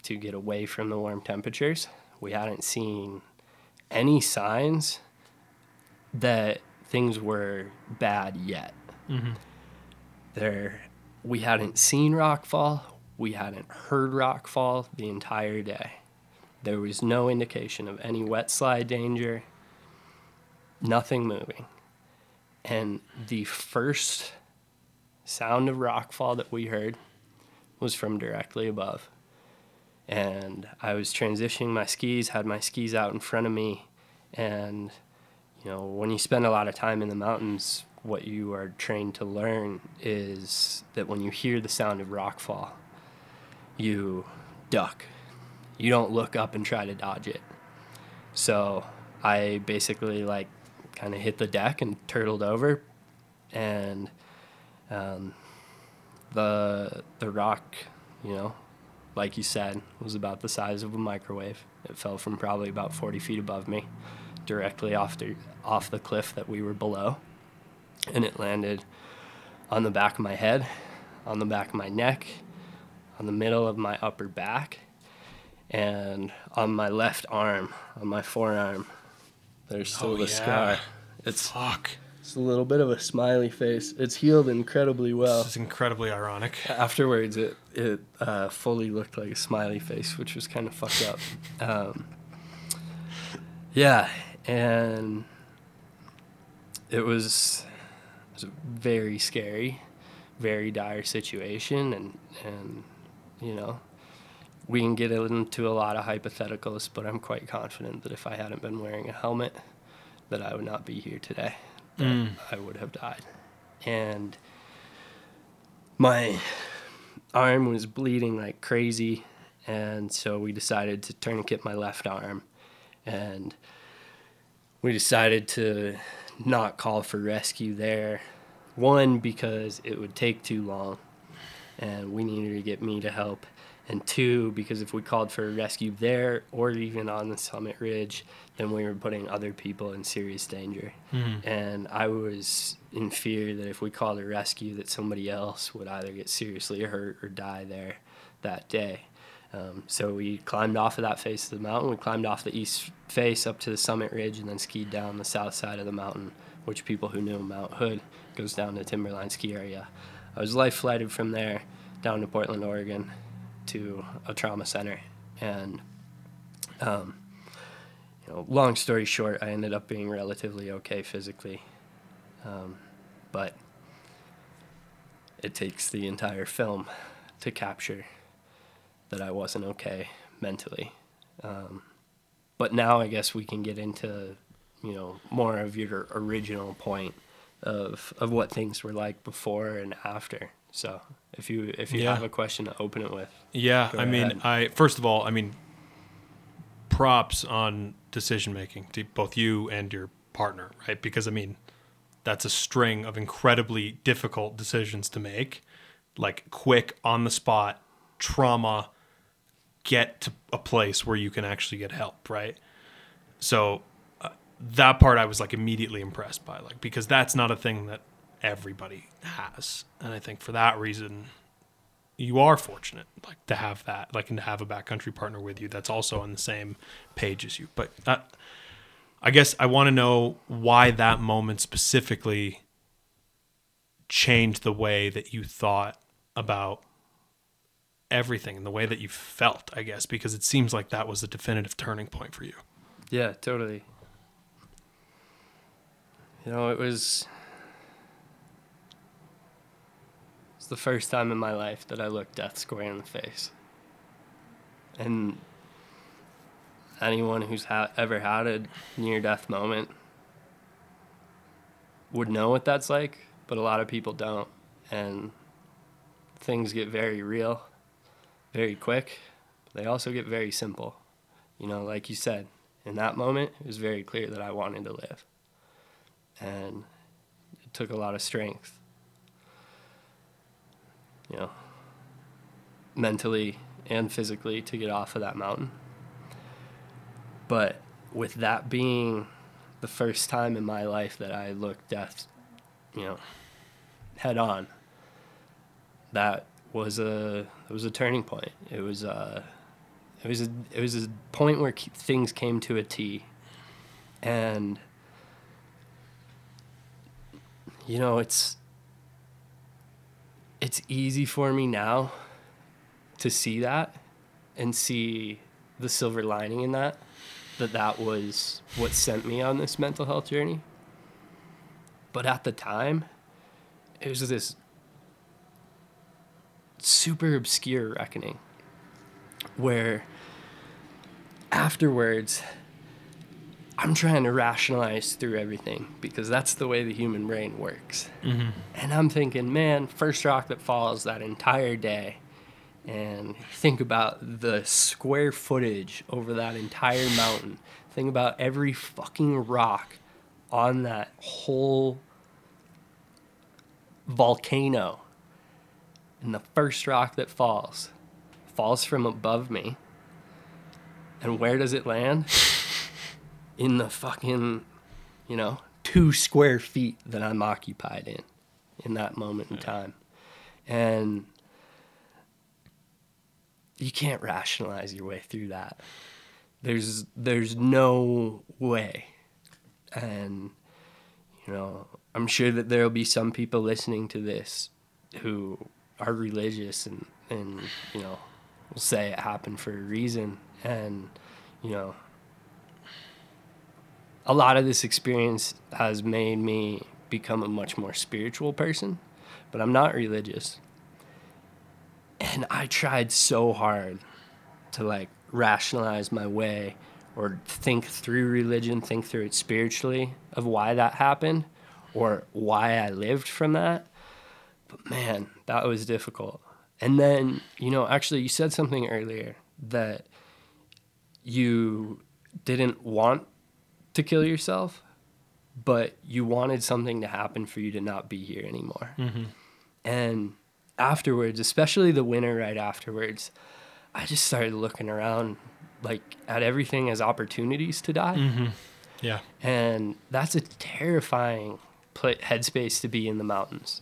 to get away from the warm temperatures. We hadn't seen any signs that things were bad yet. Mm-hmm. There, we hadn't seen rockfall. We hadn't heard rockfall the entire day. There was no indication of any wet slide danger. Nothing moving. And the first sound of rockfall that we heard was from directly above. And I was transitioning my skis, had my skis out in front of me, and you know, when you spend a lot of time in the mountains, what you are trained to learn is that when you hear the sound of rockfall, you duck. You don't look up and try to dodge it. So I basically like kind of hit the deck and turtled over, and um, the the rock, you know, like you said, was about the size of a microwave. It fell from probably about 40 feet above me, directly off the off the cliff that we were below, and it landed on the back of my head, on the back of my neck, on the middle of my upper back, and on my left arm, on my forearm. There's still Oh, the yeah. scar. It's Fuck. it's a little bit of a smiley face. It's healed incredibly well. It's incredibly ironic. Afterwards, it it uh, fully looked like a smiley face, which was kind of fucked up. Um, yeah, and it was it was a very scary, very dire situation, and and you know we can get into a lot of hypotheticals, but I'm quite confident that if I hadn't been wearing a helmet, that I would not be here today. Mm. I would have died, and my arm was bleeding like crazy and so we decided to tourniquet my left arm and we decided to not call for rescue there one because it would take too long and we needed to get me to help and two because if we called for a rescue there or even on the summit ridge then we were putting other people in serious danger and I was in fear that if we called a rescue, that somebody else would either get seriously hurt or die there that day. Um, so we climbed off of that face of the mountain. We climbed off the east face up to the summit ridge and then skied down the south side of the mountain, which people who knew Mount Hood goes down to Timberline ski area. I was life flighted from there down to Portland, Oregon, to a trauma center, and um, you know, long story short, I ended up being relatively okay physically, um, but it takes the entire film to capture that I wasn't okay mentally. Um, but now I guess we can get into, you know, more of your original point of of what things were like before and after. So if you if you Yeah. have a question to open it with, Yeah, I mean, ahead. I first of all, I mean, props on decision making to both you and your partner, right? Because I mean, that's a string of incredibly difficult decisions to make, like quick on the spot trauma. Get to a place where you can actually get help, right? So uh, that part I was like immediately impressed by, like because that's not a thing that everybody has, and I think for that reason, you are fortunate like to have that like and to have a backcountry partner with you that's also on the same page as you. But that, i guess i want to know why that moment specifically changed the way that you thought about everything and the way that you felt i guess because it seems like that was the definitive turning point for you. Yeah, totally. You know, it was it's the first time in my life that I looked death square in the face. And anyone who's ha- ever had a near death moment would know what that's like, but a lot of people don't. And things get very real, very quick. They also get very simple. You know, like you said, in that moment, it was very clear that I wanted to live. And it took a lot of strength, you know, mentally and physically to get off of that mountain. But with that being the first time in my life that I looked death, you know, head on, that was a it was a turning point. It was a it was a it was a point where things came to a T, and you know it's it's easy for me now to see that and see the silver lining in that that that was what sent me on this mental health journey. But at the time it was this super obscure reckoning where afterwards I'm trying to rationalize through everything because that's the way the human brain works. Mm-hmm. And I'm thinking, man, first rock that falls that entire day. And think about the square footage over that entire mountain. Think about every fucking rock on that whole volcano. And the first rock that falls falls from above me. And where does it land? In the fucking, you know, two square feet that I'm occupied in in that moment in time. And you can't rationalize your way through that. There's there's no way. And you know, I'm sure that there'll be some people listening to this who are religious and and you know, will say it happened for a reason and you know, a lot of this experience has made me become a much more spiritual person, but I'm not religious. And I tried so hard to like rationalize my way or think through religion, think through it spiritually of why that happened or why I lived from that. But man, that was difficult. And then, you know, actually, you said something earlier that you didn't want to kill yourself, but you wanted something to happen for you to not be here anymore. Mm-hmm. And afterwards, especially the winter right afterwards, I just started looking around like at everything as opportunities to die. Mm-hmm. Yeah. And that's a terrifying pla headspace to be in the mountains.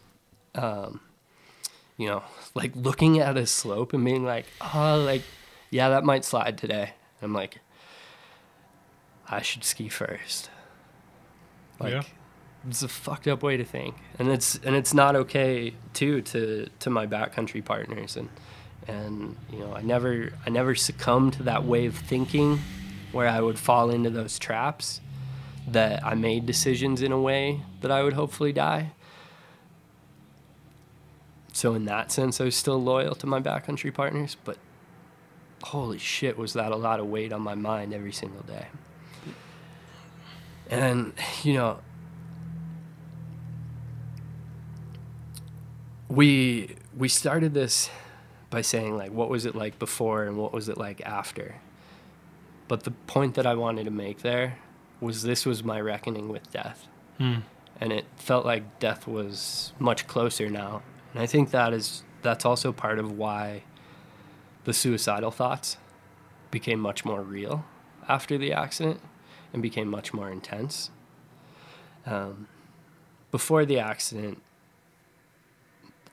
Um, you know, like looking at a slope and being like, oh, like, yeah, that might slide today. I'm like, I should ski first. Like, Yeah. it's a fucked up way to think, and it's and it's not okay too to to my backcountry partners and and you know I never I never succumbed to that way of thinking where I would fall into those traps that I made decisions in a way that I would hopefully die. So in that sense, I was still loyal to my backcountry partners, but holy shit, was that a lot of weight on my mind every single day. And you know, we we started this by saying like what was it like before and what was it like after. But the point that I wanted to make there was this was my reckoning with death Mm. and it felt like death was much closer now. And I think that is that's also part of why the suicidal thoughts became much more real after the accident and became much more intense. Um, before the accident,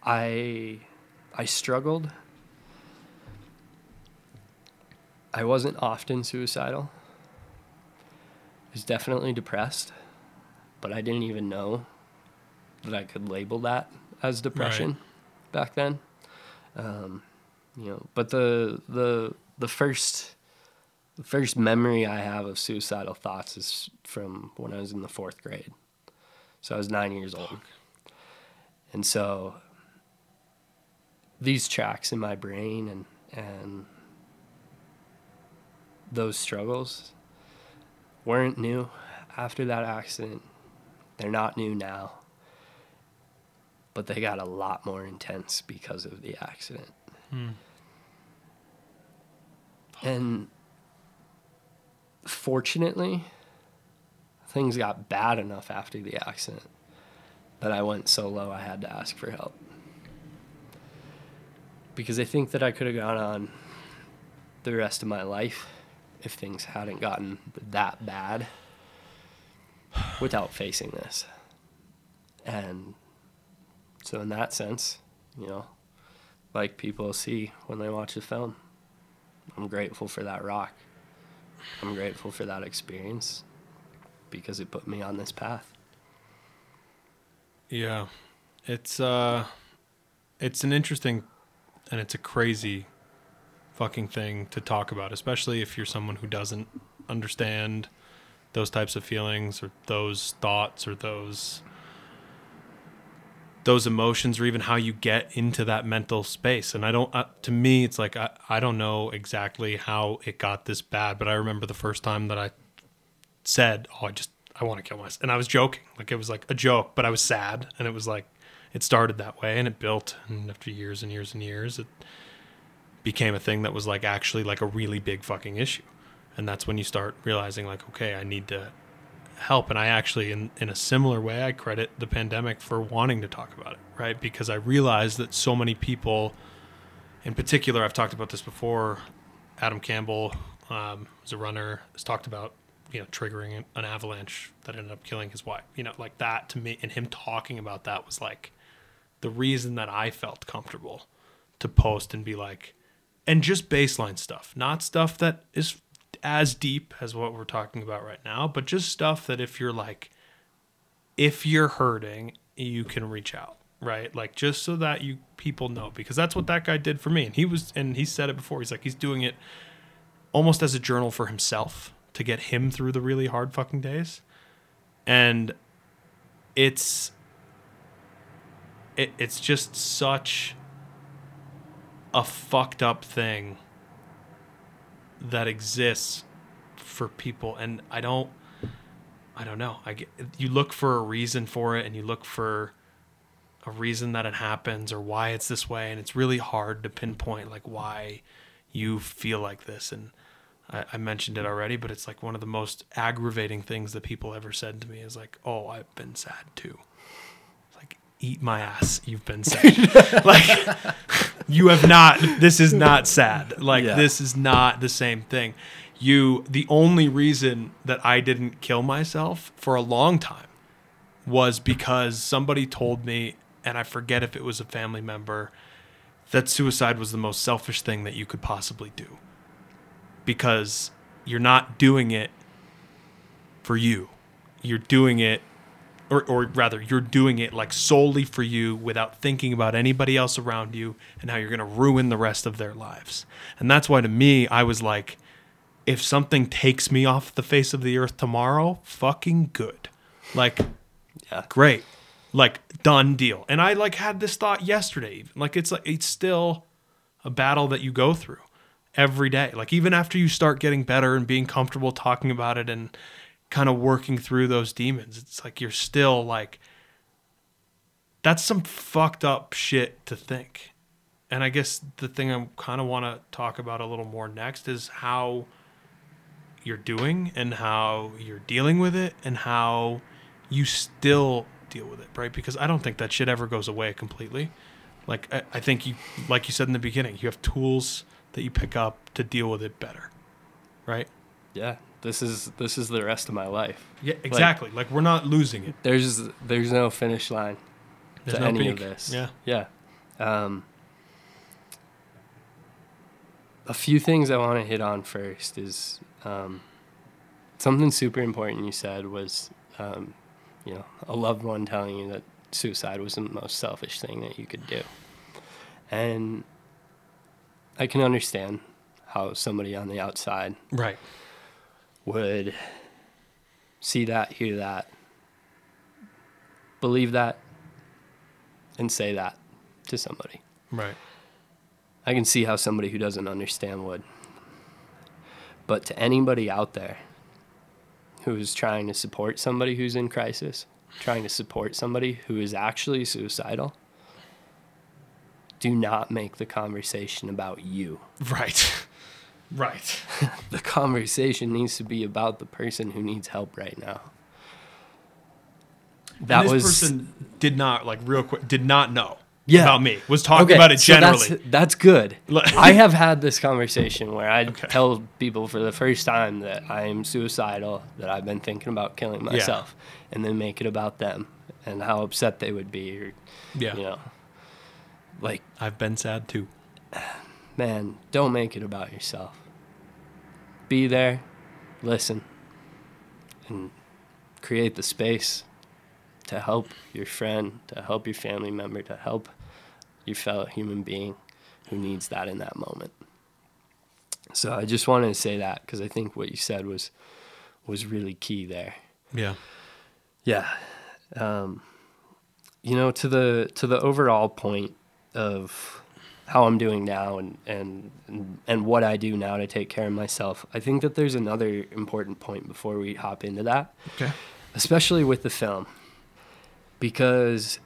I I struggled. I wasn't often suicidal. I was definitely depressed but I didn't even know that I could label that as depression back then. Um, you know, but the the the first the first memory I have of suicidal thoughts is from when I was in the fourth grade. So I was nine years old, and so these tracks in my brain and and those struggles weren't new after that accident they're not new now, but they got a lot more intense because of the accident. Mm. And fortunately, things got bad enough after the accident that I went so low I had to ask for help. Because I think that I could have gone on the rest of my life if things hadn't gotten that bad without facing this. And so, in that sense, you know, like people see when they watch the film, I'm grateful for that rock. I'm grateful for that experience because it put me on this path. Yeah. It's uh it's an interesting and it's a crazy fucking thing to talk about, especially if you're someone who doesn't understand those types of feelings or those thoughts or those those emotions or even how you get into that mental space. And i don't uh, to me it's like I, I don't know exactly how it got this bad but i remember the first time that i said, "Oh, I just I want to kill myself," and I was joking, like it was like a joke, but I was sad, and it was like it started that way, and it built, and after years and years and years, it became a thing that was like actually like a really big fucking issue, and that's when you start realizing like, okay, I need to help, and I actually, in in a similar way, I credit the pandemic for wanting to talk about it, right? Because I realized that so many people, in particular, I've talked about this before. Adam Campbell um, was a runner, has talked about you know triggering an avalanche that ended up killing his wife. You know, like that to me, and him talking about that was like the reason that I felt comfortable to post and be like, and just baseline stuff, not stuff that is as deep as what we're talking about right now, but just stuff that if you're like, if you're hurting, you can reach out, right? Like just so that you people know, because that's what that guy did for me. And he was, and he said it before. He's like, he's doing it almost as a journal for himself to get him through the really hard fucking days. And it's it, it's just such a fucked up thing that exists for people and I don't I don't know. I get, you look for a reason for it and you look for a reason that it happens or why it's this way and it's really hard to pinpoint like why you feel like this and I, I mentioned it already but it's like one of the most aggravating things that people ever said to me is like oh i've been sad too eat my ass you've been sad. Like you have not this is not sad. Like Yeah. this is not the same thing. You the only reason that i didn't kill myself for a long time was because somebody told me and i forget if it was a family member that suicide was the most selfish thing that you could possibly do. Because you're not doing it for you. You're doing it or, or rather you're doing it like solely for you without thinking about anybody else around you and how you're going to ruin the rest of their lives. And that's why to me i was like if something takes me off the face of the earth tomorrow fucking good. Like Yeah. great. Like done deal. And i like had this thought yesterday even. Like it's like it's still a battle that you go through every day. Like even after you start getting better and being comfortable talking about it and kind of working through those demons it's like you're still like that's some fucked up shit to think and i guess the thing i kind of want to talk about a little more next is how you're doing and how you're dealing with it and how you still deal with it, right? Because I don't think that shit ever goes away completely. Like I, I think you, like you said in the beginning, you have tools that you pick up to deal with it better, right? Yeah. This is this is the rest of my life. Yeah, exactly. Like, we're not losing it. There's there's no finish line There's to no any peak. of this. Yeah. Yeah. Um, a few things I want to hit on first is um, something super important you said was, um, you know, a loved one telling you that suicide was the most selfish thing that you could do. And I can understand how somebody on the outside Right. Would see that, hear that, believe that, and say that to somebody. Right. I can see how somebody who doesn't understand would. But to anybody out there who is trying to support somebody who's in crisis, trying to support somebody who is actually suicidal, do not make the conversation about you. Right. Right. The conversation needs to be about the person who needs help right now. That was person did not like real quick did not know Yeah. about me. Was talking Okay, about it so generally. that's, that's good. I have had this conversation where I Okay. tell people for the first time that I am suicidal, that I've been thinking about killing myself, and then make it about them and how upset they would be, or yeah. you know, like I've been sad too. man, don't make it about yourself. Be there, listen, and create the space to help your friend, to help your family member, to help your fellow human being who needs that in that moment. So I just wanted to say that because I think what you said was was really key there. Yeah. Yeah. Um, you know, to the to the overall point of how I'm doing now and, and and what I do now to take care of myself. I think that there's another important point before we hop into that, Okay. especially with the film, because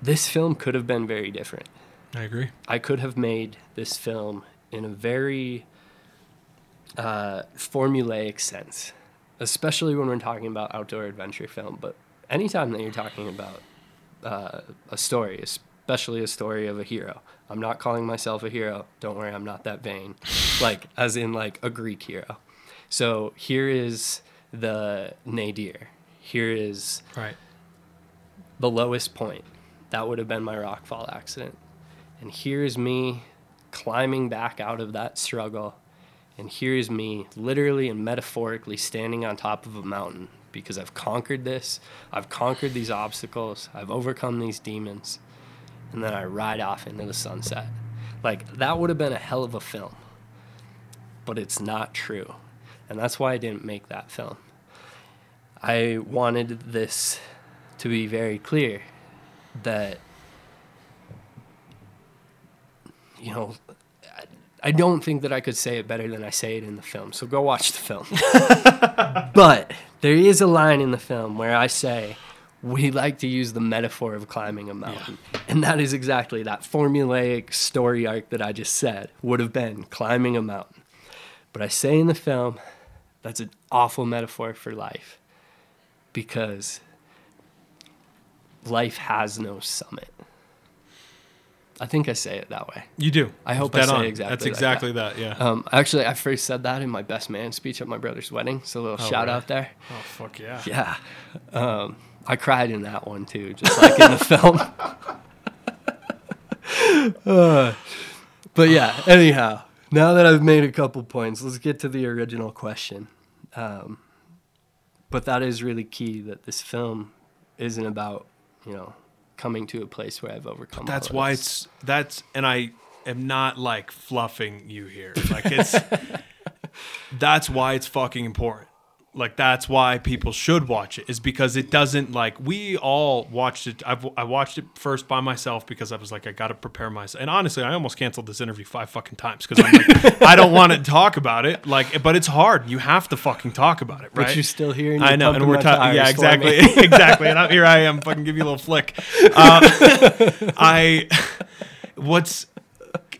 this film could have been very different. I agree. I could have made this film in a very uh, formulaic sense, especially when we're talking about outdoor adventure film. But anytime that you're talking about uh, a story, especially a story of a hero, I'm not calling myself a hero. Don't worry, I'm not that vain. like, as in, like, a Greek hero. So here is the nadir. Here is Right. the lowest point. That would have been my rockfall accident. And here's me climbing back out of that struggle. And here's me literally and metaphorically standing on top of a mountain because I've conquered this. I've conquered these obstacles. I've overcome these demons. And then I ride off into the sunset. Like, that would have been a hell of a film. But it's not true. And that's why I didn't make that film. I wanted this to be very clear that you know I- don't think that I could say it better than I say it in the film. So go watch the film. but there is a line in the film where I say we like to use the metaphor of climbing a mountain. And that is exactly that formulaic story arc that I just said would have been climbing a mountain. But I say in the film that's an awful metaphor for life because life has no summit. I think I say it that way. You do. I hope Dead I say on. exactly That's like exactly that. Yeah. Um, actually, I first said that in my best man speech at my brother's wedding. So a little Oh, shout really? out there. oh fuck yeah. Yeah. Um, I cried in that one too, just like in the film. Uh, but yeah, anyhow, now that I've made a couple points, let's get to the original question. Um, but that is really key that this film isn't about, you know, coming to a place where I've overcome. That's all why it's that's and I am not like fluffing you here. Like it's that's why it's fucking important. Like that's why people should watch it is because it doesn't like we all watched it. I've I watched it first by myself because I was like I got to prepare myself. And honestly, I almost canceled this interview five fucking times because I'm like I don't want to talk about it. Like, but it's hard. You have to fucking talk about it, right? But you're still here. And I know, and we're talking. Yeah, tires for me. exactly, exactly. And I'm, here I am, fucking give you a little flick. Uh, I, what's,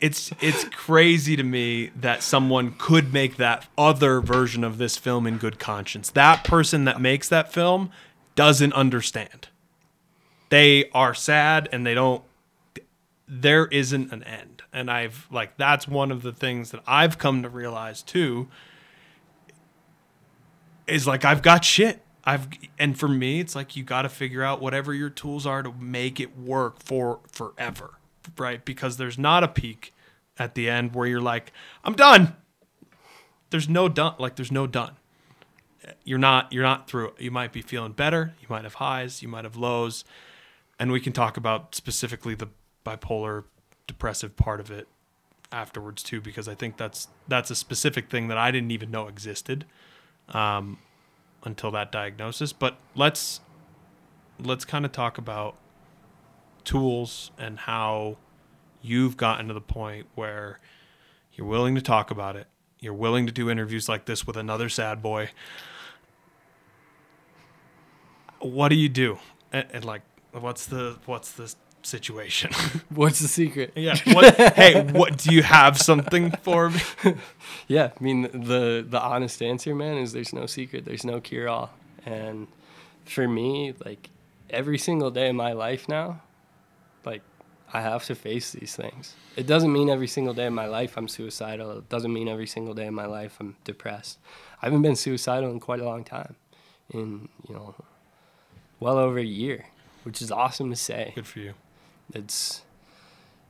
it's it's crazy to me that someone could make that other version of this film in good conscience. That person that makes that film doesn't understand. They are sad and they don't. There isn't an end, and I've like that's one of the things that I've come to realize too is like I've got shit. I've and for me it's like you got to figure out whatever your tools are to make it work for forever, right? Because there's not a peak at the end where you're like I'm done. There's no done like there's no done. You're not you're not through. You might be feeling better, you might have highs, you might have lows, and we can talk about specifically the bipolar depressive part of it afterwards too because I think that's that's a specific thing that I didn't even know existed um, until that diagnosis. But let's let's kind of talk about tools and how you've gotten to the point where you're willing to talk about it. You're willing to do interviews like this with another sad boy. What do you do? And, and like, what's the what's the situation? What's the secret? yeah. What, hey, what do you have something for me? Yeah, I mean the the honest answer, man, is there's no secret, there's no cure all. And for me, like every single day of my life now, like I have to face these things. It doesn't mean every single day of my life I'm suicidal. It doesn't mean every single day of my life I'm depressed. I haven't been suicidal in quite a long time. In, you know, well over a year, which is awesome to say Good for you. it's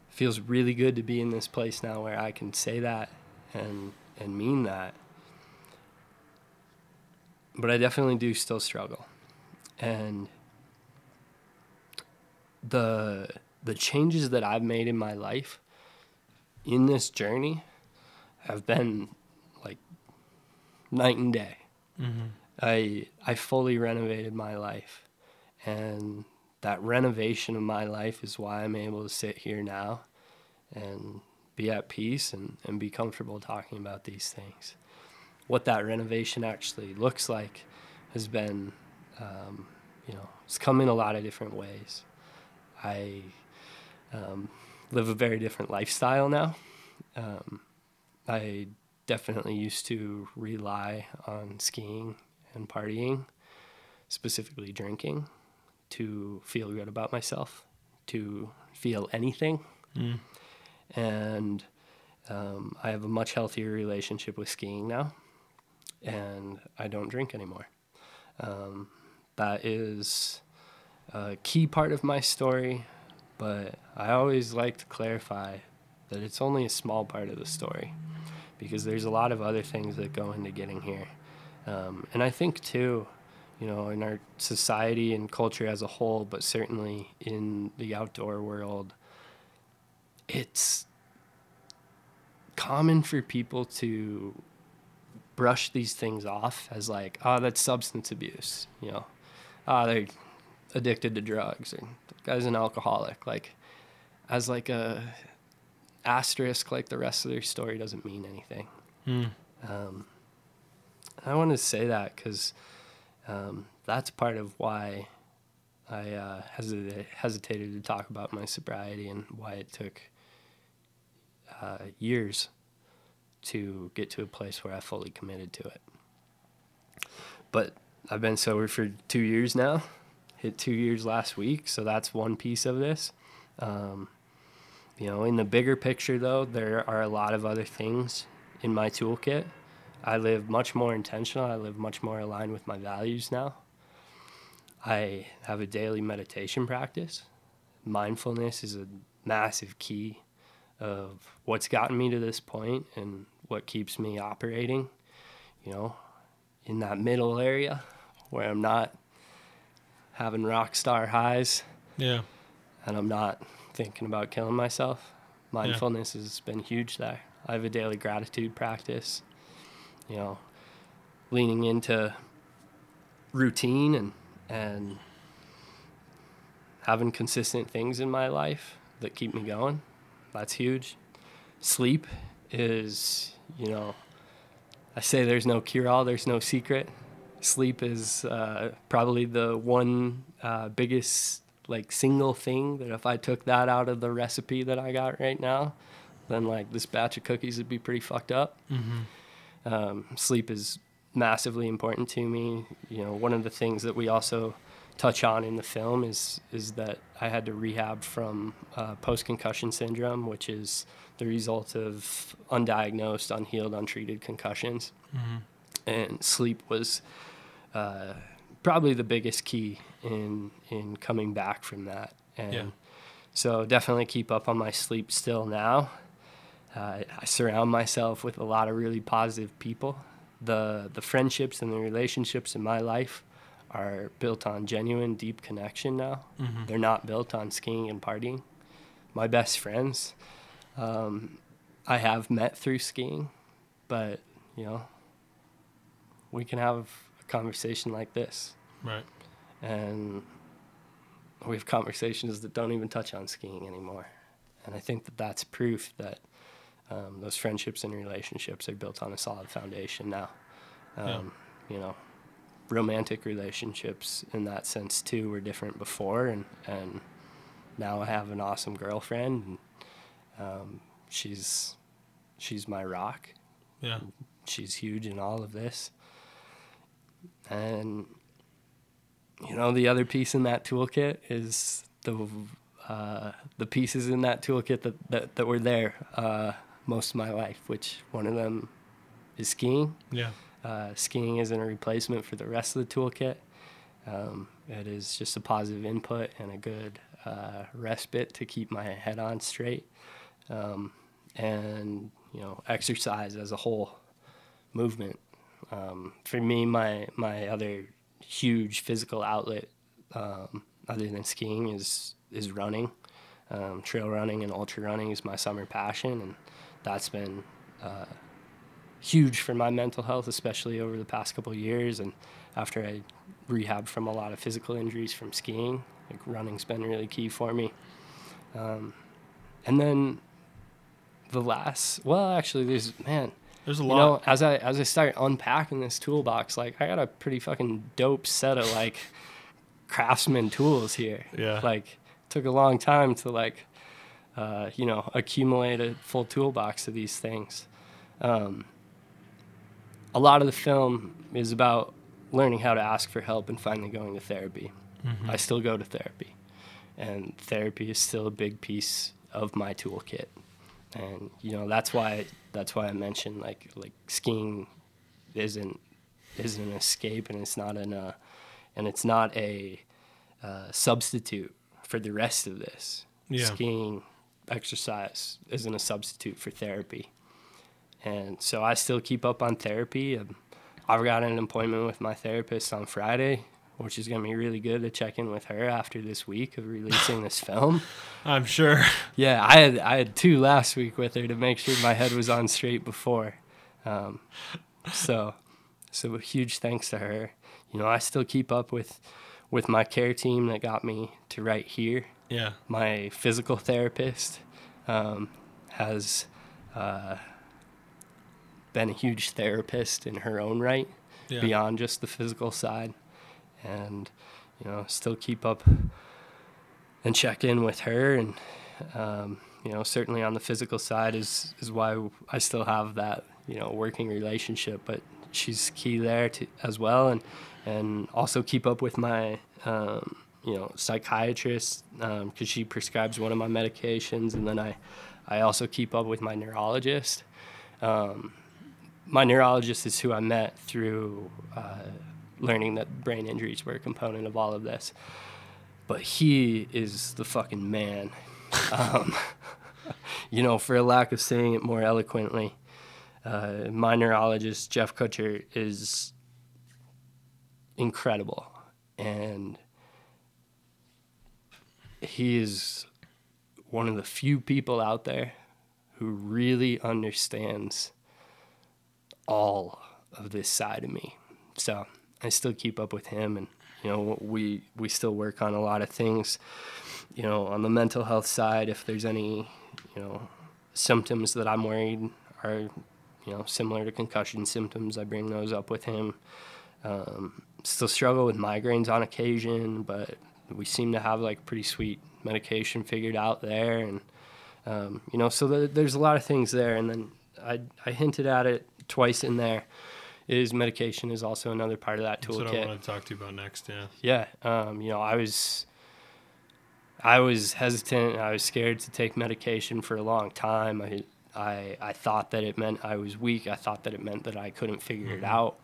feels really good to be in this place now where I can say that and and mean that. But I definitely do still struggle. And the the changes that I've made in my life in this journey have been like night and day. I I fully renovated my life and that renovation of my life is why I'm able to sit here now and be at peace and, and be comfortable talking about these things. What that renovation actually looks like has been, um, you know, it's come in a lot of different ways. I um, live a very different lifestyle now. Um, I definitely used to rely on skiing and partying, specifically drinking, to feel good about myself, to feel anything. Mm. And um, I have a much healthier relationship with skiing now, and I don't drink anymore. Um, that is a key part of my story, but I always like to clarify that it's only a small part of the story because there's a lot of other things that go into getting here. Um, and I think, too, you know, in our society and culture as a whole, but certainly in the outdoor world, it's common for people to brush these things off as like, oh, that's substance abuse, you know, ah, oh, they're addicted to drugs, or the guy's an alcoholic, like, as like a asterisk, like the rest of their story doesn't mean anything. Mm. Um, I want to say that because um, that's part of why I uh, hesitated, hesitated to talk about my sobriety and why it took uh, years to get to a place where I fully committed to it. But I've been sober for two years now, hit two years last week, so that's one piece of this. Um, you know, in the bigger picture, though, there are a lot of other things in my toolkit. I live much more intentional. I live much more aligned with my values now. I have a daily meditation practice. Mindfulness is a massive key of what's gotten me to this point and what keeps me operating, you know, in that middle area where I'm not having rock star highs. Yeah. And I'm not thinking about killing myself. Mindfulness yeah. has been huge there. I have a daily gratitude practice, you know, leaning into routine and and having consistent things in my life that keep me going. That's huge. Sleep is, you know, I say there's no cure all, there's no secret. Sleep is uh, probably the one uh, biggest, like, single thing that if I took that out of the recipe that I got right now, then, like, this batch of cookies would be pretty fucked up. Mm-hmm. Um, sleep is massively important to me. You know, one of the things that we also touch on in the film is is that I had to rehab from uh, post concussion syndrome, which is the result of undiagnosed, unhealed, untreated concussions. Mm-hmm. And sleep was uh, probably the biggest key in in coming back from that. And yeah. so definitely keep up on my sleep still now. Uh, I surround myself with a lot of really positive people. The the friendships and the relationships in my life are built on genuine, deep connection now. Mm-hmm. They're not built on skiing and partying. My best friends, um, I have met through skiing, but you know, we can have conversation like this, right? And we have conversations that don't even touch on skiing anymore, and I think that that's proof that um, those friendships and relationships are built on a solid foundation now. Um, yeah. You know, romantic relationships in that sense too were different before, and and now I have an awesome girlfriend, and um, she's she's my rock. Yeah, she's huge in all of this, and you know the other piece in that toolkit is the uh, the pieces in that toolkit that that, that were there uh, most of my life, which one of them is skiing. Yeah. Uh, skiing isn't a replacement for the rest of the toolkit. Um, it is just a positive input and a good uh, respite to keep my head on straight. Um, and you know, exercise as a whole, movement. Um, for me, my my other huge physical outlet, um, other than skiing, is is running. Um, trail running and ultra running is my summer passion, and that's been uh, huge for my mental health, especially over the past couple years. And after I rehabbed from a lot of physical injuries from skiing, Like running's been really key for me. Um, and then the last, well, actually, there's man, There's a lot. you know, as I as I start unpacking this toolbox, like I got a pretty fucking dope set of like craftsman tools here. Yeah. Like took a long time to like uh, you know, accumulate a full toolbox of these things. Um, a lot of the film is about learning how to ask for help and finally going to therapy. Mm-hmm. I still go to therapy, and therapy is still a big piece of my toolkit. And you know that's why that's why I mentioned like like skiing isn't isn't an escape and it's not an uh, and it's not a uh, substitute for the rest of this. Yeah. Skiing exercise isn't a substitute for therapy. And so I still keep up on therapy. I've got an appointment with my therapist on Friday, which is going to be really good to check in with her after this week of releasing this film. I'm sure. Yeah, I had I had two last week with her to make sure my head was on straight before. Um, so, so a huge thanks to her. You know, I still keep up with with my care team that got me to right here. Yeah. My physical therapist um, has uh, been a huge therapist in her own right, Yeah. beyond just the physical side, and you know, still keep up and check in with her. And um, you know certainly on the physical side is is why I still have that you know working relationship but she's key there to, as well. And and also keep up with my um, you know psychiatrist because she prescribes one of my medications. And then I I also keep up with my neurologist. Um, my neurologist is who I met through uh, learning that brain injuries were a component of all of this but he is the fucking man. Um, you know, for a lack of saying it more eloquently, uh, my neurologist, Jeff Kutcher, is incredible. And he is one of the few people out there who really understands all of this side of me. So I still keep up with him and you know we we still work on a lot of things you know on the mental health side if there's any you know symptoms that i'm worried are you know similar to concussion symptoms i bring those up with him. Um, still struggle with migraines on occasion but we seem to have like pretty sweet medication figured out there and um, you know so th- there's a lot of things there. And then I, I hinted at it twice in there is medication is also another part of that That's what I want to talk to you about next. Yeah. yeah um, you know i was i was hesitant i was scared to take medication for a long time. I i, I thought that it meant i was weak. I thought that it meant that i couldn't figure it out.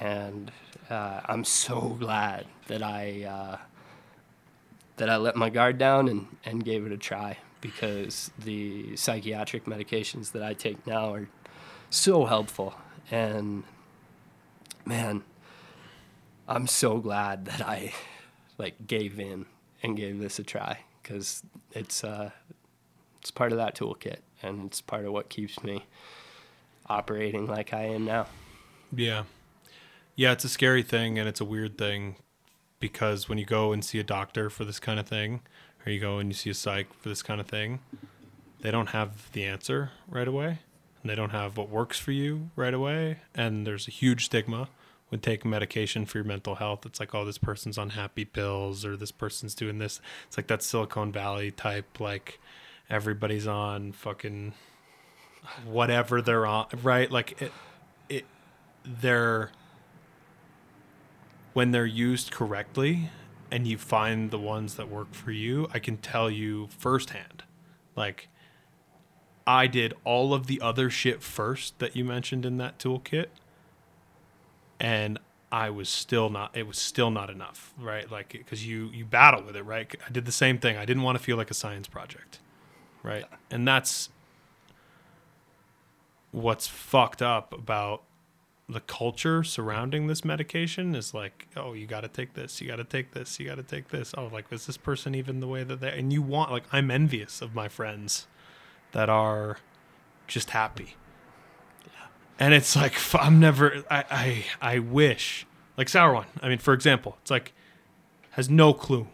And uh, i'm so glad that i uh, that i let my guard down and, and gave it a try because the psychiatric medications that i take now are so helpful. And man I'm so glad that I like gave in and gave this a try because it's uh, it's part of that toolkit and it's part of what keeps me operating like I am now. Yeah. Yeah, it's a scary thing and it's a weird thing because when you go and see a doctor for this kind of thing, or you go and you see a psych for this kind of thing, they don't have the answer right away. They don't have what works for you right away. And there's a huge stigma with taking medication for your mental health. It's like, oh, this person's on happy pills or this person's doing this. It's like that Silicon Valley type, like everybody's on fucking whatever they're on, right? Like it, it, they're when they're used correctly and you find the ones that work for you, I can tell you firsthand. Like I did all of the other shit first that you mentioned in that toolkit and I was still not it was still not enough, right? Like cuz you you battle with it, right? I did the same thing. I didn't want to feel like a science project. Right? And that's what's fucked up about the culture surrounding this medication is like, oh, you got to take this, you got to take this, you got to take this. Oh, like, is this person even the way that they? And you want, like, I'm envious of my friends that are just happy. And it's like I'm never. I I I wish like sour one. I mean, for example, it's like has no clue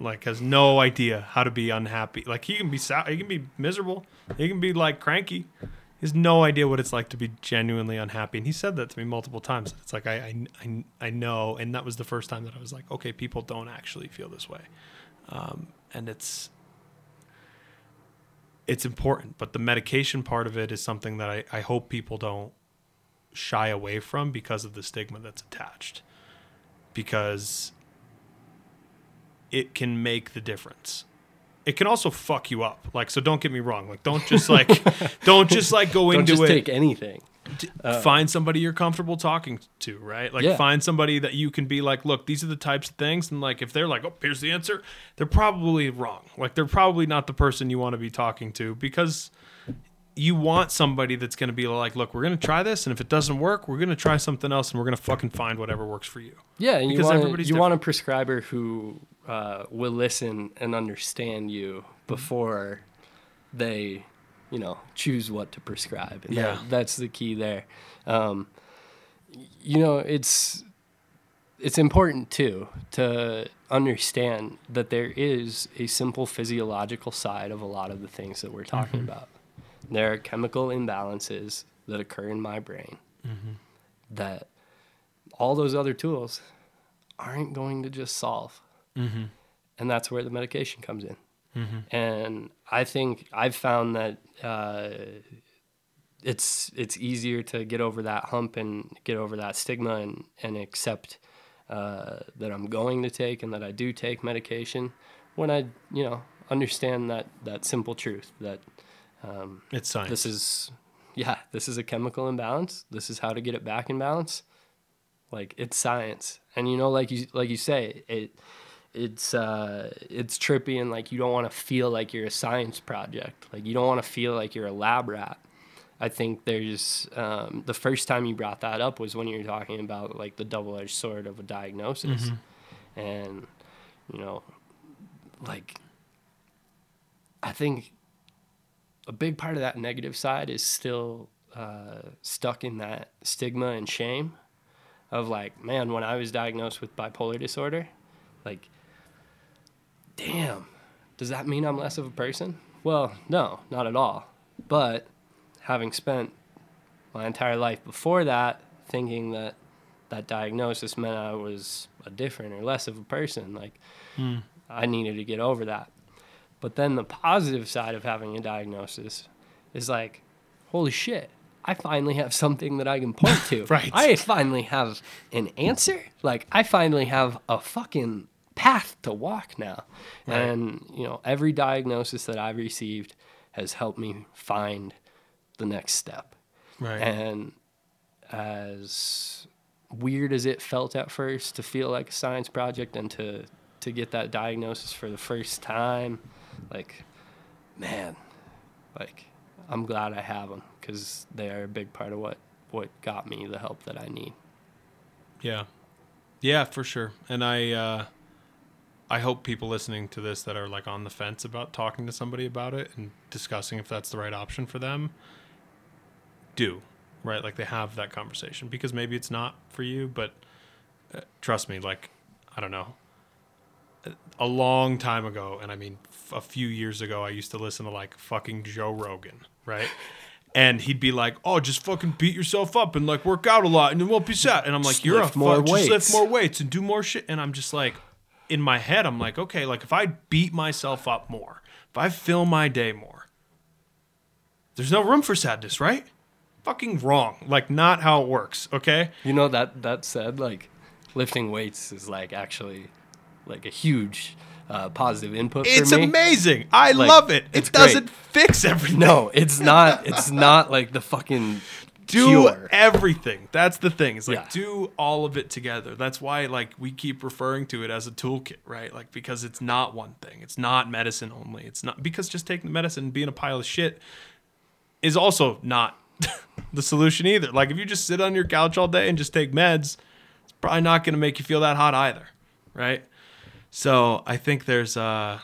like has no idea how to be unhappy. Like he can be sad, he can be miserable, he can be like cranky. He has no idea what it's like to be genuinely unhappy, and he said that to me multiple times. It's like I, I, I, I know, and that was the first time that I was like, okay, people don't actually feel this way, um, and it's it's important. But the medication part of it is something that I, I hope people don't shy away from because of the stigma that's attached, because it can make the difference it can also fuck you up. Like, so don't get me wrong. Like, don't just like, don't just like go Don't into just it. take anything. Find somebody you're comfortable talking to, right? Like, Yeah. find somebody that you can be like, look, these are the types of things, and like, if they're like, oh, here's the answer, they're probably wrong. Like, they're probably not the person you want to be talking to because you want somebody that's going to be like, look, we're going to try this, and if it doesn't work, we're going to try something else, and we're going to fucking find whatever works for you. Yeah, and you Because want everybody's you want a prescriber who uh, will listen and understand you before they, you know, choose what to prescribe. And Yeah. that, that's the key there. Um, you know, it's it's important too to understand that there is a simple physiological side of a lot of the things that we're talking mm-hmm. about. There are chemical imbalances that occur in my brain mm-hmm. that all those other tools aren't going to just solve. Mm-hmm. And that's where the medication comes in. And I think I've found that uh, it's it's easier to get over that hump and get over that stigma and and accept uh, that I'm going to take and that I do take medication when I you know understand that that simple truth that um, It's science. this is yeah this is a chemical imbalance. This is how to get it back in balance. Like it's science. And you know like you like you say it it's uh it's trippy and like you don't want to feel like you're a science project. Like you don't want to feel like you're a lab rat. I think there's um, the first time you brought that up was when you were talking about like the double-edged sword of a diagnosis. And you know like i think a big part of that negative side is still uh, stuck in that stigma and shame of like, man, when I was diagnosed with bipolar disorder, like, damn, does that mean I'm less of a person? Well, no, not at all. But having spent my entire life before that thinking that that diagnosis meant I was a different or less of a person, like, hmm. I needed to get over that. But then the positive side of having a diagnosis is like, holy shit, I finally have something that I can point to. Right. I finally have an answer. Like, I finally have a fucking path to walk now. And, you know, every diagnosis that I've received has helped me find the next step. right. And as weird as it felt at first to feel like a science project and to to get that diagnosis for the first time, like man, like I'm glad I have them because they are a big part of what what got me the help that I need. Yeah. Yeah, for sure. And I uh I hope people listening to this that are like on the fence about talking to somebody about it and discussing if that's the right option for them do. Right? Like they have that conversation because maybe it's not for you, but uh, trust me, like I don't know. A long time ago, and I mean f- a few years ago, I used to listen to like fucking Joe Rogan, right? And he'd be like, "Oh, just fucking beat yourself up and like work out a lot, and you won't be sad." And I'm like, Just "You're a fuck, just lift more weights and do more shit." And I'm just like, in my head, I'm like, okay, like if I beat myself up more, if I fill my day more, there's no room for sadness, right? Fucking wrong. Like not how it works. Okay. You know that that said, like lifting weights is like actually like a huge uh, positive input It's for me. amazing. I Like, love it. It doesn't great. fix everything. No, it's not. It's not like the fucking do cure. everything. That's the thing. It's like Yeah. do all of it together. That's why like we keep referring to it as a toolkit, right? Like because it's not one thing. It's not medicine only. It's not because just taking the medicine and being a pile of shit is also not the solution either. Like if you just sit on your couch all day and just take meds, it's probably not going to make you feel that hot either, right? So I think there's a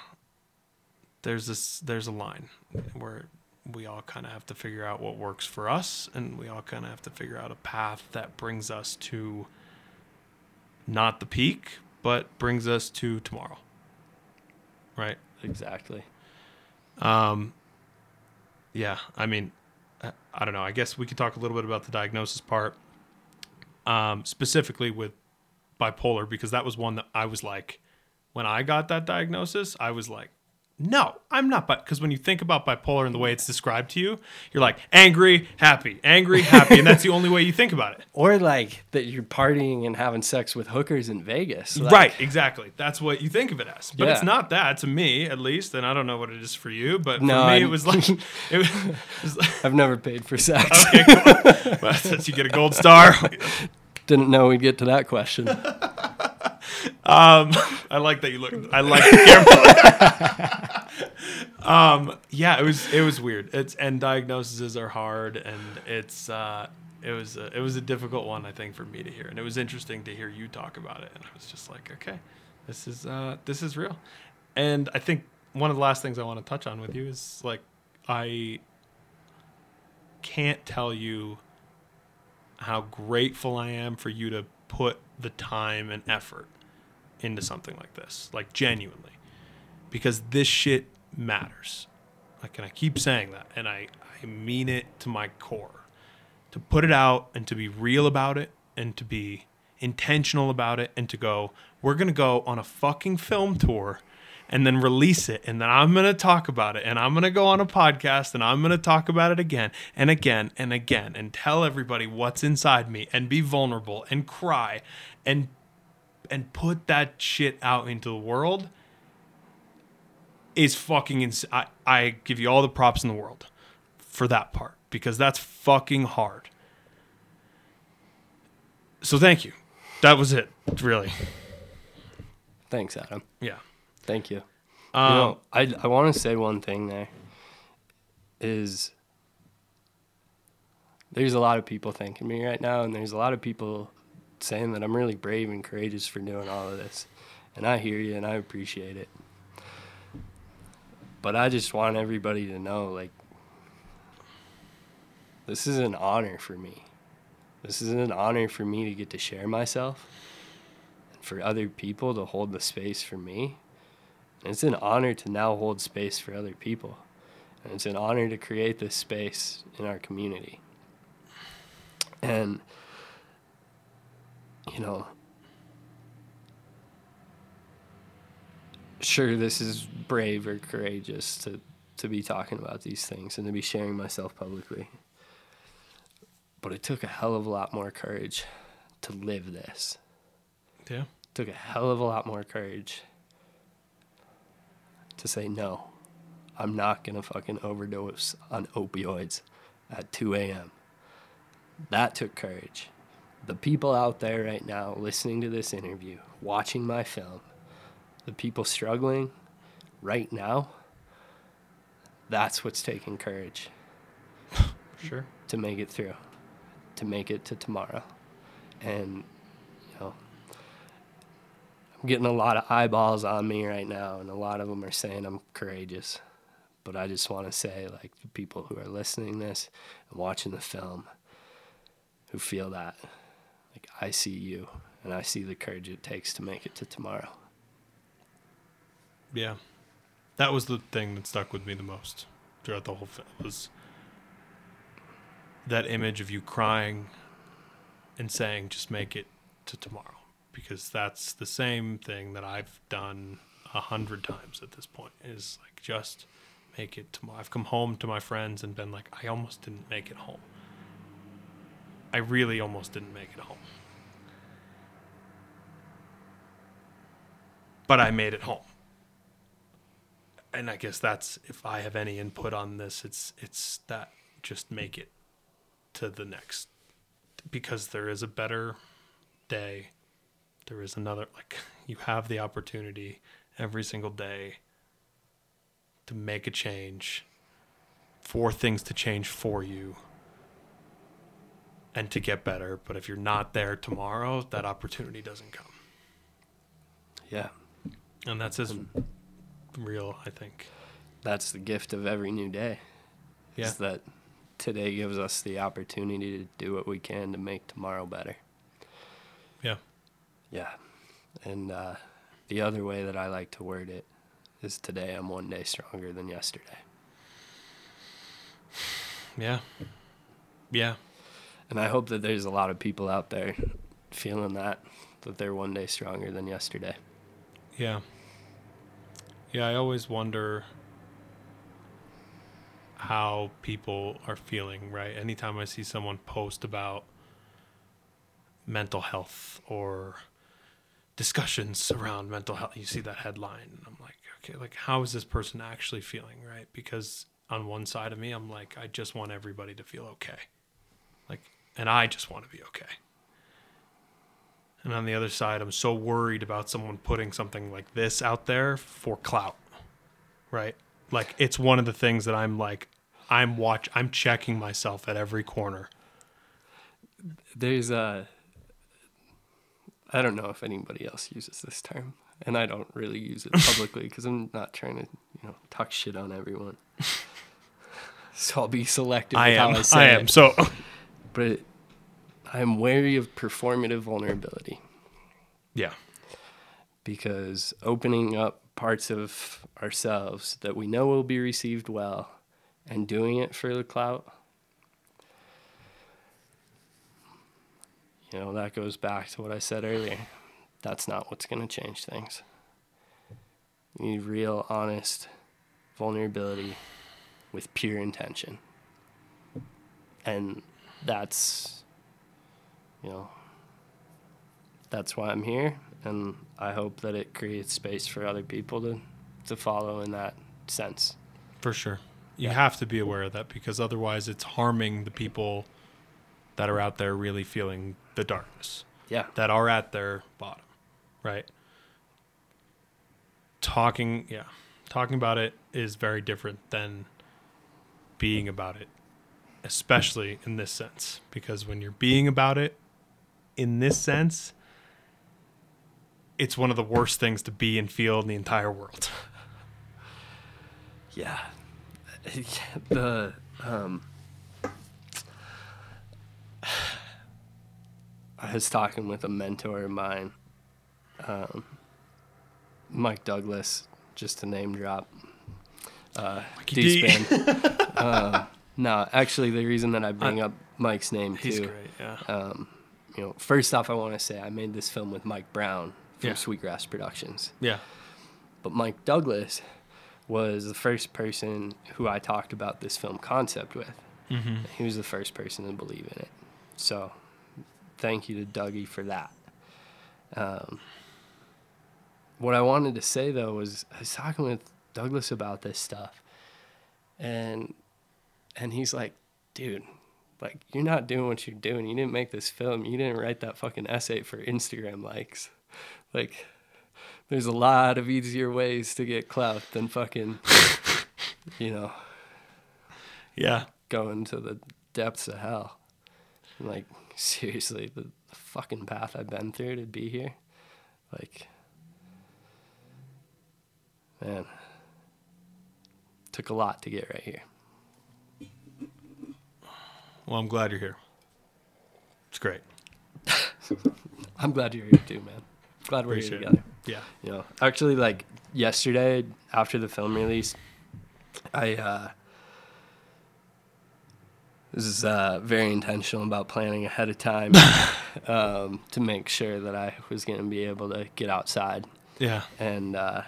there's this there's a line where we all kind of have to figure out what works for us, and we all kind of have to figure out a path that brings us to not the peak, but brings us to tomorrow. right? Exactly. Um, yeah, I mean, I, I don't know. I guess we could talk a little bit about the diagnosis part, um, specifically with bipolar, because that was one that I was like, when I got that diagnosis, I was like, no, I'm not. But because when you think about bipolar and the way it's described to you, you're like angry, happy, angry, happy, and that's the only way you think about it. Or like that you're partying and having sex with hookers in Vegas. Like, right, exactly. That's what you think of it as. But it's not that to me, at least, and I don't know what it is for you. But No, for me, I'm- it was like, it was, it was like I've never paid for sex. okay, cool. Well, since you get a gold star, Didn't know we'd get to that question. Um, I like that you look. I like the camera. um, yeah, it was it was weird. It's and diagnoses are hard, and it's uh, it was a, it was a difficult one I think for me to hear, and it was interesting to hear you talk about it, and I was just like, okay, this is uh, this is real, and I think one of the last things I want to touch on with you is like I can't tell you how grateful I am for you to put the time and effort into something like this, like genuinely, because this shit matters. Like, and I keep saying that, and I, I mean it to my core. To put it out and to be real about it and to be intentional about it and to go, we're going to go on a fucking film tour and then release it. And then I'm going to talk about it. And I'm going to go on a podcast and I'm going to talk about it again and again and again and tell everybody what's inside me and be vulnerable and cry and and put that shit out into the world is fucking ins- I, I give you all the props in the world for that part because that's fucking hard. So thank you. That was it, really. Thanks, Adam. Yeah. Thank you. Um, you know, I I want to say one thing there. Is there's a lot of people thanking me right now, and there's a lot of people saying that I'm really brave and courageous for doing all of this, and I hear you and I appreciate it. But I just want everybody to know, like, this is an honor for me. This is an honor for me to get to share myself, and for other people to hold the space for me. And it's an honor to now hold space for other people. And it's an honor to create this space in our community. And, you know, sure, this is brave or courageous to, to be talking about these things and to be sharing myself publicly. But it took a hell of a lot more courage to live this. yeah. took a hell of a lot more courage to say no. I'm not gonna fucking overdose on opioids at 2 a.m. That took courage. The people out there right now listening to this interview, watching my film, the people struggling right now, that's what's taking courage Sure. to make it through, to make it to tomorrow. And, you know, I'm getting a lot of eyeballs on me right now, and a lot of them are saying I'm courageous. But I just want to say, like, the people who are listening this and watching the film who feel that, like, I see you, and I see the courage it takes to make it to tomorrow. Yeah. That was the thing that stuck with me the most throughout the whole film was that image of you crying and saying just make it to tomorrow because that's the same thing that I've done a hundred times at this point is like just make it tomorrow. I've come home to my friends and been like, I almost didn't make it home. I really almost didn't make it home. But I made it home. And I guess that's if I have any input on this, it's it's that just make it to the next because there is a better day. There is another like you have the opportunity every single day to make a change for things to change for you and to get better. But if you're not there tomorrow, that opportunity doesn't come. Yeah, And that's as real, I think. that's the gift of every new day. Yeah. Is that today gives us the opportunity to do what we can to make tomorrow better. Yeah. Yeah. And uh, the other way that I like to word it is today I'm one day stronger than yesterday. Yeah. Yeah. And I hope that there's a lot of people out there feeling that, that they're one day stronger than yesterday. Yeah. Yeah, I always wonder how people are feeling, right? Anytime I see someone post about mental health or discussions around mental health, you see that headline, and I'm like, okay, like, how is this person actually feeling, right? Because on one side of me, I'm like, I just want everybody to feel okay. And I just want to be okay. And on the other side, I'm so worried about someone putting something like this out there for clout. Right? Like it's one of the things that I'm like I'm watch I'm checking myself at every corner. There's a I don't know if anybody else uses this term, and I don't really use it publicly because I'm not trying to, you know, talk shit on everyone. so I'll be selective. I am I, say I am. So but I'm wary of performative vulnerability. Yeah. because opening up parts of ourselves that we know will be received well and doing it for the clout you know that goes back to what i said earlier. That's not what's going to change things. You need real honest vulnerability with pure intention. And that's you know that's why i'm here and i hope that it creates space for other people to to follow in that sense For sure. You Yeah. have to be aware of that because otherwise it's harming the people that are out there really feeling the darkness. yeah that are at their bottom, right? Talking, yeah, talking about it is very different than being about it, especially in this sense. Because when you're being about it in this sense, it's one of the worst things to be and feel in the entire world. Yeah. the um I was talking with a mentor of mine, um, Mike Douglas, just to name drop. Uh, D. D-Span. uh, no, actually, the reason that I bring up Mike's name too. Great, yeah. um, you know, first off, I want to say I made this film with Mike Brown from Yeah. Sweetgrass Productions. Yeah. But Mike Douglas was the first person who I talked about this film concept with. Mm-hmm. He was the first person to believe in it. So, thank you to Dougie for that. Um, what I wanted to say though was I was talking with Douglas about this stuff, and and he's like, dude, like you're not doing what you're doing. You didn't make this film. You didn't write that fucking essay for Instagram likes. Like, there's a lot of easier ways to get clout than fucking, you know, Yeah. going to the depths of hell. Like, seriously, the, the fucking path I've been through to be here. Like, man, took a lot to get right here. Well, I'm glad you're here. It's great. I'm glad you're here too, man. Glad we're Appreciate here it. together. Yeah. You know, actually, like yesterday after the film release, I uh, this is uh, very intentional about planning ahead of time um, to make sure that I was going to be able to get outside Yeah. and uh,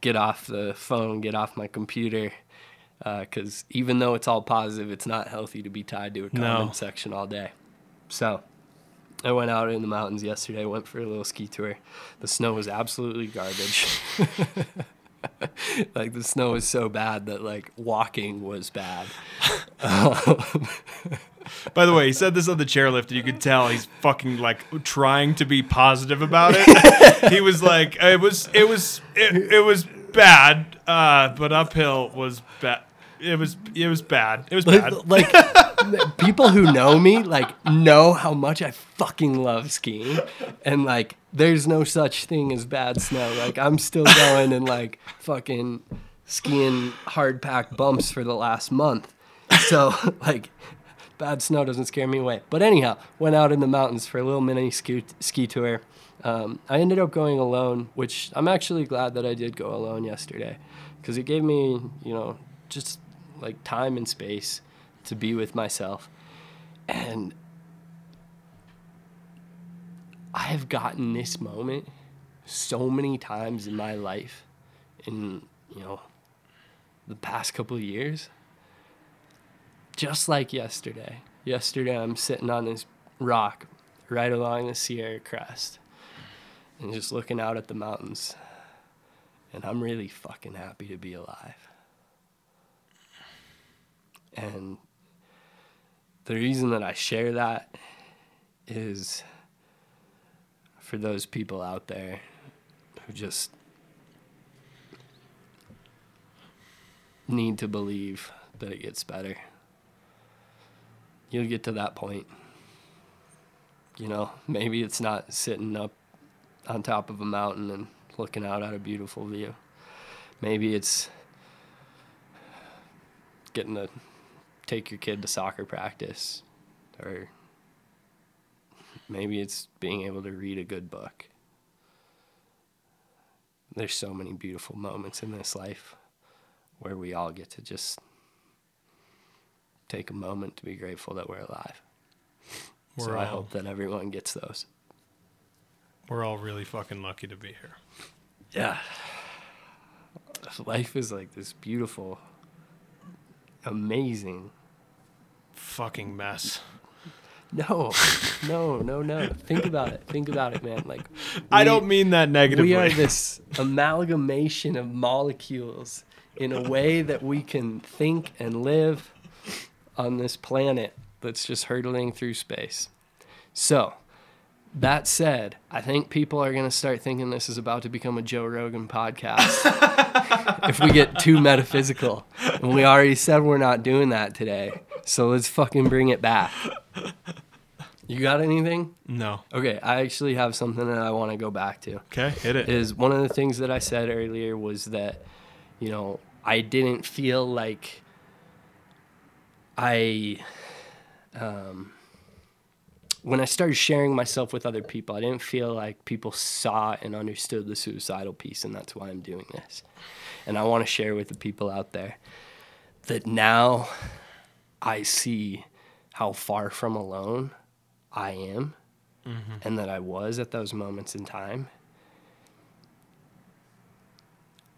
get off the phone, get off my computer. Because even though it's all positive, it's not healthy to be tied to a No. comment section all day. So I went out in the mountains yesterday, went for a little ski tour. The snow was absolutely garbage. like the snow was so bad that like walking was bad. By the way, he said this on the chairlift, and you could tell he's fucking like trying to be positive about it. he was like, it was, it was, it, it was bad, uh, but uphill was bad. It was, it was bad. It was bad. like people who know me like know how much I fucking love skiing. And like there's no such thing as bad snow. Like I'm still going and like fucking skiing hard packed bumps for the last month. So like bad snow doesn't scare me away. But anyhow went out in the mountains for a little mini ski, ski tour. Um, I ended up going alone, which I'm actually glad that I did go alone yesterday, because it gave me, you know, just like time and space to be with myself, and I have gotten this moment so many times in my life, in you know, the past couple of years. Just like yesterday. Yesterday, I'm sitting on this rock right along the Sierra crest and just looking out at the mountains. And I'm really fucking happy to be alive. And the reason that I share that is for those people out there who just need to believe that it gets better. You'll get to that point. You know, maybe it's not sitting up on top of a mountain and looking out at a beautiful view. Maybe it's getting to take your kid to soccer practice or maybe it's being able to read a good book. There's so many beautiful moments in this life where we all get to just take a moment to be grateful that we're alive. We're so all, I hope that everyone gets those. we're all really fucking lucky to be here. Yeah. Life is like this beautiful, amazing. Fucking mess. No, no, no, no. Think about it. Think about it, man. Like, I don't mean that negatively. We are this amalgamation of molecules in a way that we can think and live on this planet that's just hurtling through space. So, that said, I think people are going to start thinking this is about to become a Joe Rogan podcast if we get too metaphysical. And we already said we're not doing that today. So let's fucking bring it back. You got anything? no. Okay, I actually have something that I want to go back to Okay, hit it. is one of the things that I said earlier was that, you know, I didn't feel like I, um, when I started sharing myself with other people, I didn't feel like people saw and understood the suicidal piece, and that's why I'm doing this. And I want to share with the people out there that now I see how far from alone I am mm-hmm. and that I was at those moments in time.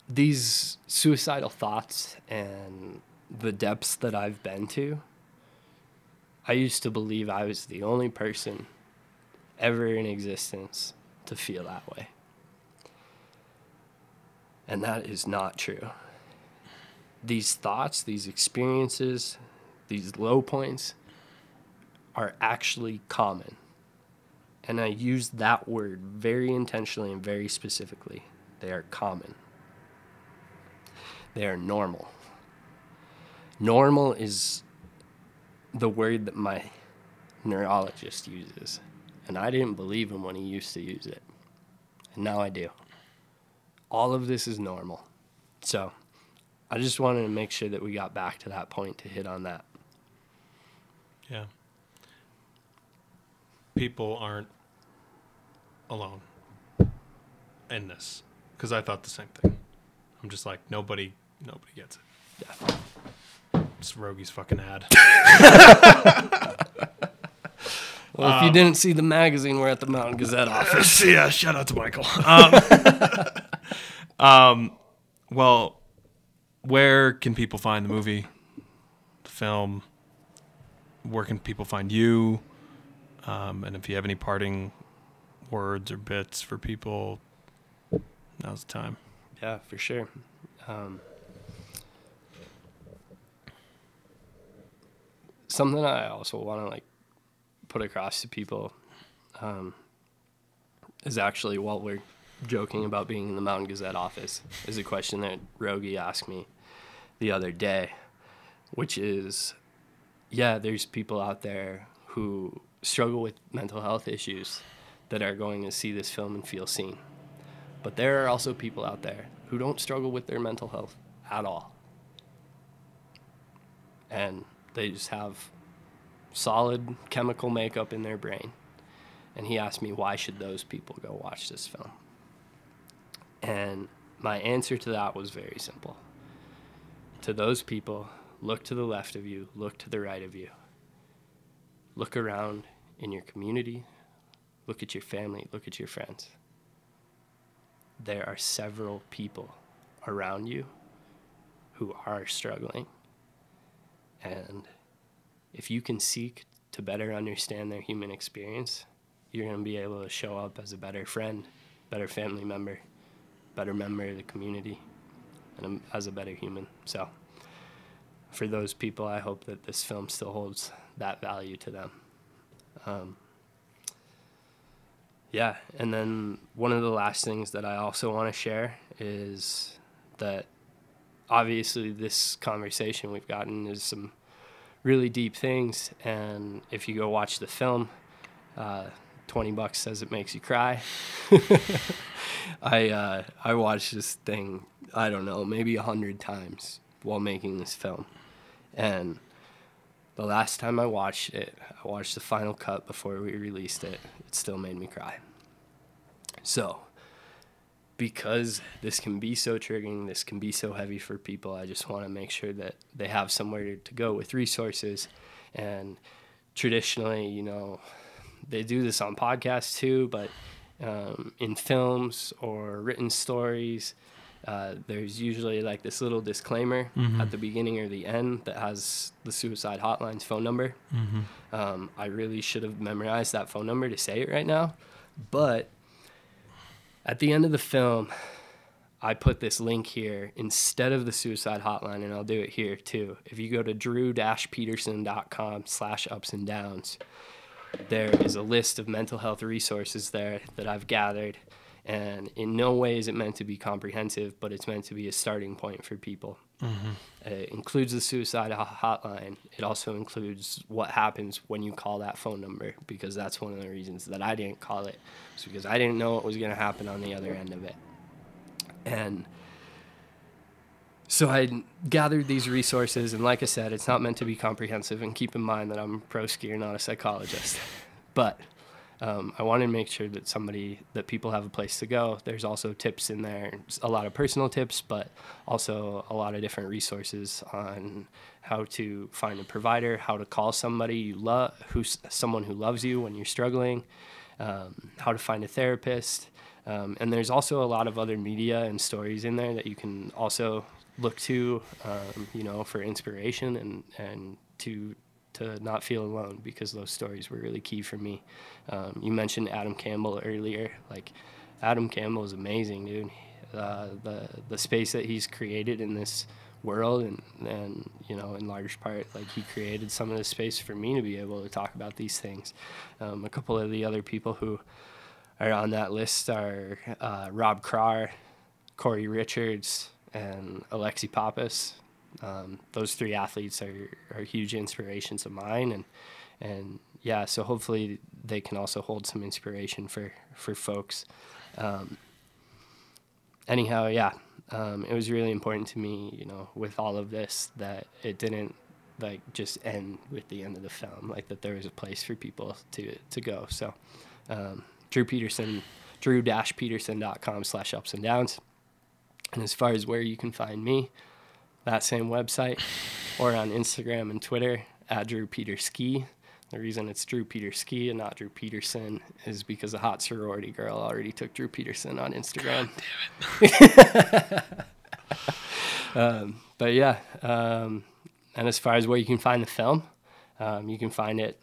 These suicidal thoughts and the depths that I've been to, I used to believe I was the only person ever in existence to feel that way. And that is not true. These thoughts, these experiences, these low points are actually common. And I use that word very intentionally and very specifically. They are common. They are normal. Normal is the word that my neurologist uses. And I didn't believe him when he used to use it. And now I do. All of this is normal. So I just wanted to make sure that we got back to that point to hit on that. Yeah. People aren't alone in this because I thought the same thing. I'm just like nobody, nobody gets it. Yeah. It's Rogi's fucking ad. Well, if you didn't see the magazine, we're at the Mountain Gazette office. yeah, shout out to Michael. Um, um, well, where can people find the movie, the film? Where can people find you? Um, and if you have any parting words or bits for people, now's the time. Yeah, for sure. Um, something I also want to like put across to people um, is actually while we're joking about being in the Mountain Gazette office is a question that Rogi asked me the other day, which is, yeah, there's people out there who struggle with mental health issues that are going to see this film and feel seen. But there are also people out there who don't struggle with their mental health at all. And they just have solid chemical makeup in their brain. and he asked me why should those people go watch this film. And my answer to that was very simple. To those people, look to the left of you, look to the right of you. Look around in your community, look at your family, look at your friends. There are several people around you who are struggling. And if you can seek to better understand their human experience, you're going to be able to show up as a better friend, better family member, better member of the community, and as a better human. So, for those people, I hope that this film still holds that value to them. Um, yeah, and then one of the last things that I also want to share is that obviously this conversation we've gotten is some really deep things, and if you go watch the film, uh, twenty bucks says it makes you cry. I uh, I watched this thing I don't know maybe a hundred times while making this film, and the last time I watched it, I watched the final cut before we released it. It still made me cry. So, because this can be so triggering, this can be so heavy for people, I just want to make sure that they have somewhere to go with resources. And traditionally, you know, they do this on podcasts too, but um, in films or written stories, uh, there's usually like this little disclaimer Mhm. at the beginning or the end that has the suicide hotline's phone number. Mm-hmm. Um, I really should have memorized that phone number to say it right now. But at the end of the film, I put this link here instead of the suicide hotline, and I'll do it here too. If you go to drew-petersen.com slash ups and downs, there is a list of mental health resources there that I've gathered. And in no way is it meant to be comprehensive, but it's meant to be a starting point for people. Mm-hmm. It includes the suicide hotline. It also includes what happens when you call that phone number, because that's one of the reasons that I didn't call it, was because I didn't know what was going to happen on the other end of it. And so I gathered these resources, and like I said, it's not meant to be comprehensive. And keep in mind that I'm a pro skier, not a psychologist. But um, I wanted to make sure that somebody, that people have a place to go. There's also tips in there, a lot of personal tips, but also a lot of different resources on how to find a provider, how to call somebody you love, who's someone who loves you when you're struggling, um, how to find a therapist. Um, and there's also a lot of other media and stories in there that you can also look to, um, you know, for inspiration and, and to to not feel alone because those stories were really key for me. Um, you mentioned Adam Campbell earlier. Like, Adam Campbell is amazing, dude. Uh, the the space that he's created in this world, and and you know, in large part, like he created some of the space for me to be able to talk about these things. Um, a couple of the other people who are on that list are uh, Rob Carr, Cory Richards, and Alexi Pappas. Um, those three athletes are, are huge inspirations of mine, and and yeah, so hopefully they can also hold some inspiration for for folks. Um, anyhow, yeah, um, it was really important to me, you know, with all of this that it didn't like just end with the end of the film, like that there was a place for people to to go. So, um, Drew Petersen, drew-petersen.com slash ups and downs. And as far as where you can find me, that same website, or on Instagram and Twitter at Drew Peter Ski. The reason it's Drew Peter Ski and not Drew Petersen is because a hot sorority girl already took Drew Petersen on Instagram. um, but yeah, um, and as far as where you can find the film, um, you can find it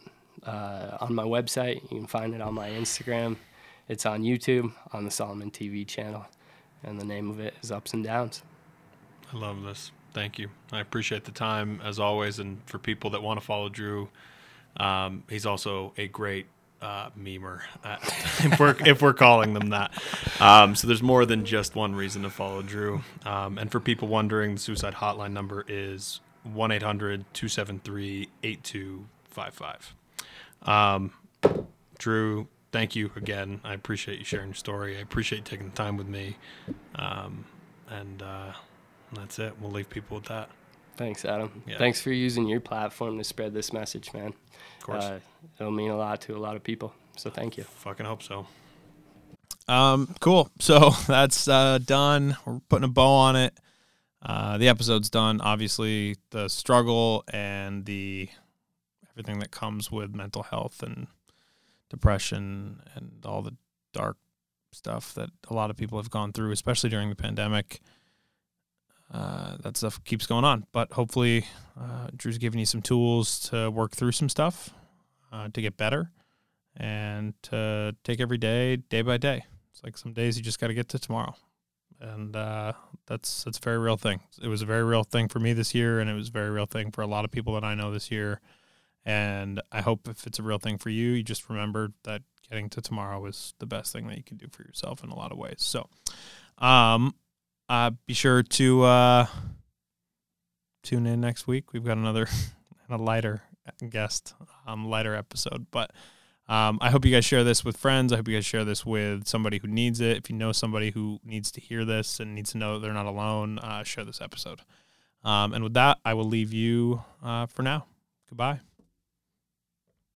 uh, on my website. You can find it on my Instagram. It's on YouTube on the Salomon TV channel, and the name of it is Ups and Downs. I love this. Thank you. I appreciate the time as always. And for people that want to follow Drew, um, he's also a great uh, memer, uh, if we're if we're calling them that. Um, so there's more than just one reason to follow Drew. Um, and for people wondering, the suicide hotline number is 1-800-273-8255. Um, Drew, thank you again. I appreciate you sharing your story. I appreciate you taking the time with me. Um, and uh, that's it. We'll leave people with that. Thanks, Adam. Yeah. Thanks for using your platform to spread this message, man. Of course. Uh, it'll mean a lot to a lot of people. So thank you. Fucking hope so. Um, cool. So that's uh, done. We're putting a bow on it. Uh, the episode's done. Obviously, the struggle and the everything that comes with mental health and depression and all the dark stuff that a lot of people have gone through, especially during the pandemic. Uh, that stuff keeps going on, but hopefully, uh, Drew's giving you some tools to work through some stuff, uh, to get better, and to take every day, day by day. It's like some days you just got to get to tomorrow, and uh, that's that's a very real thing. It was a very real thing for me this year, and it was a very real thing for a lot of people that I know this year. And I hope if it's a real thing for you, you just remember that getting to tomorrow is the best thing that you can do for yourself in a lot of ways. So, um, uh, be sure to uh, tune in next week. We've got another a lighter guest, um, lighter episode. But um, I hope you guys share this with friends. I hope you guys share this with somebody who needs it. If you know somebody who needs to hear this and needs to know they're not alone, uh, share this episode. Um, and with that, I will leave you uh, for now. Goodbye.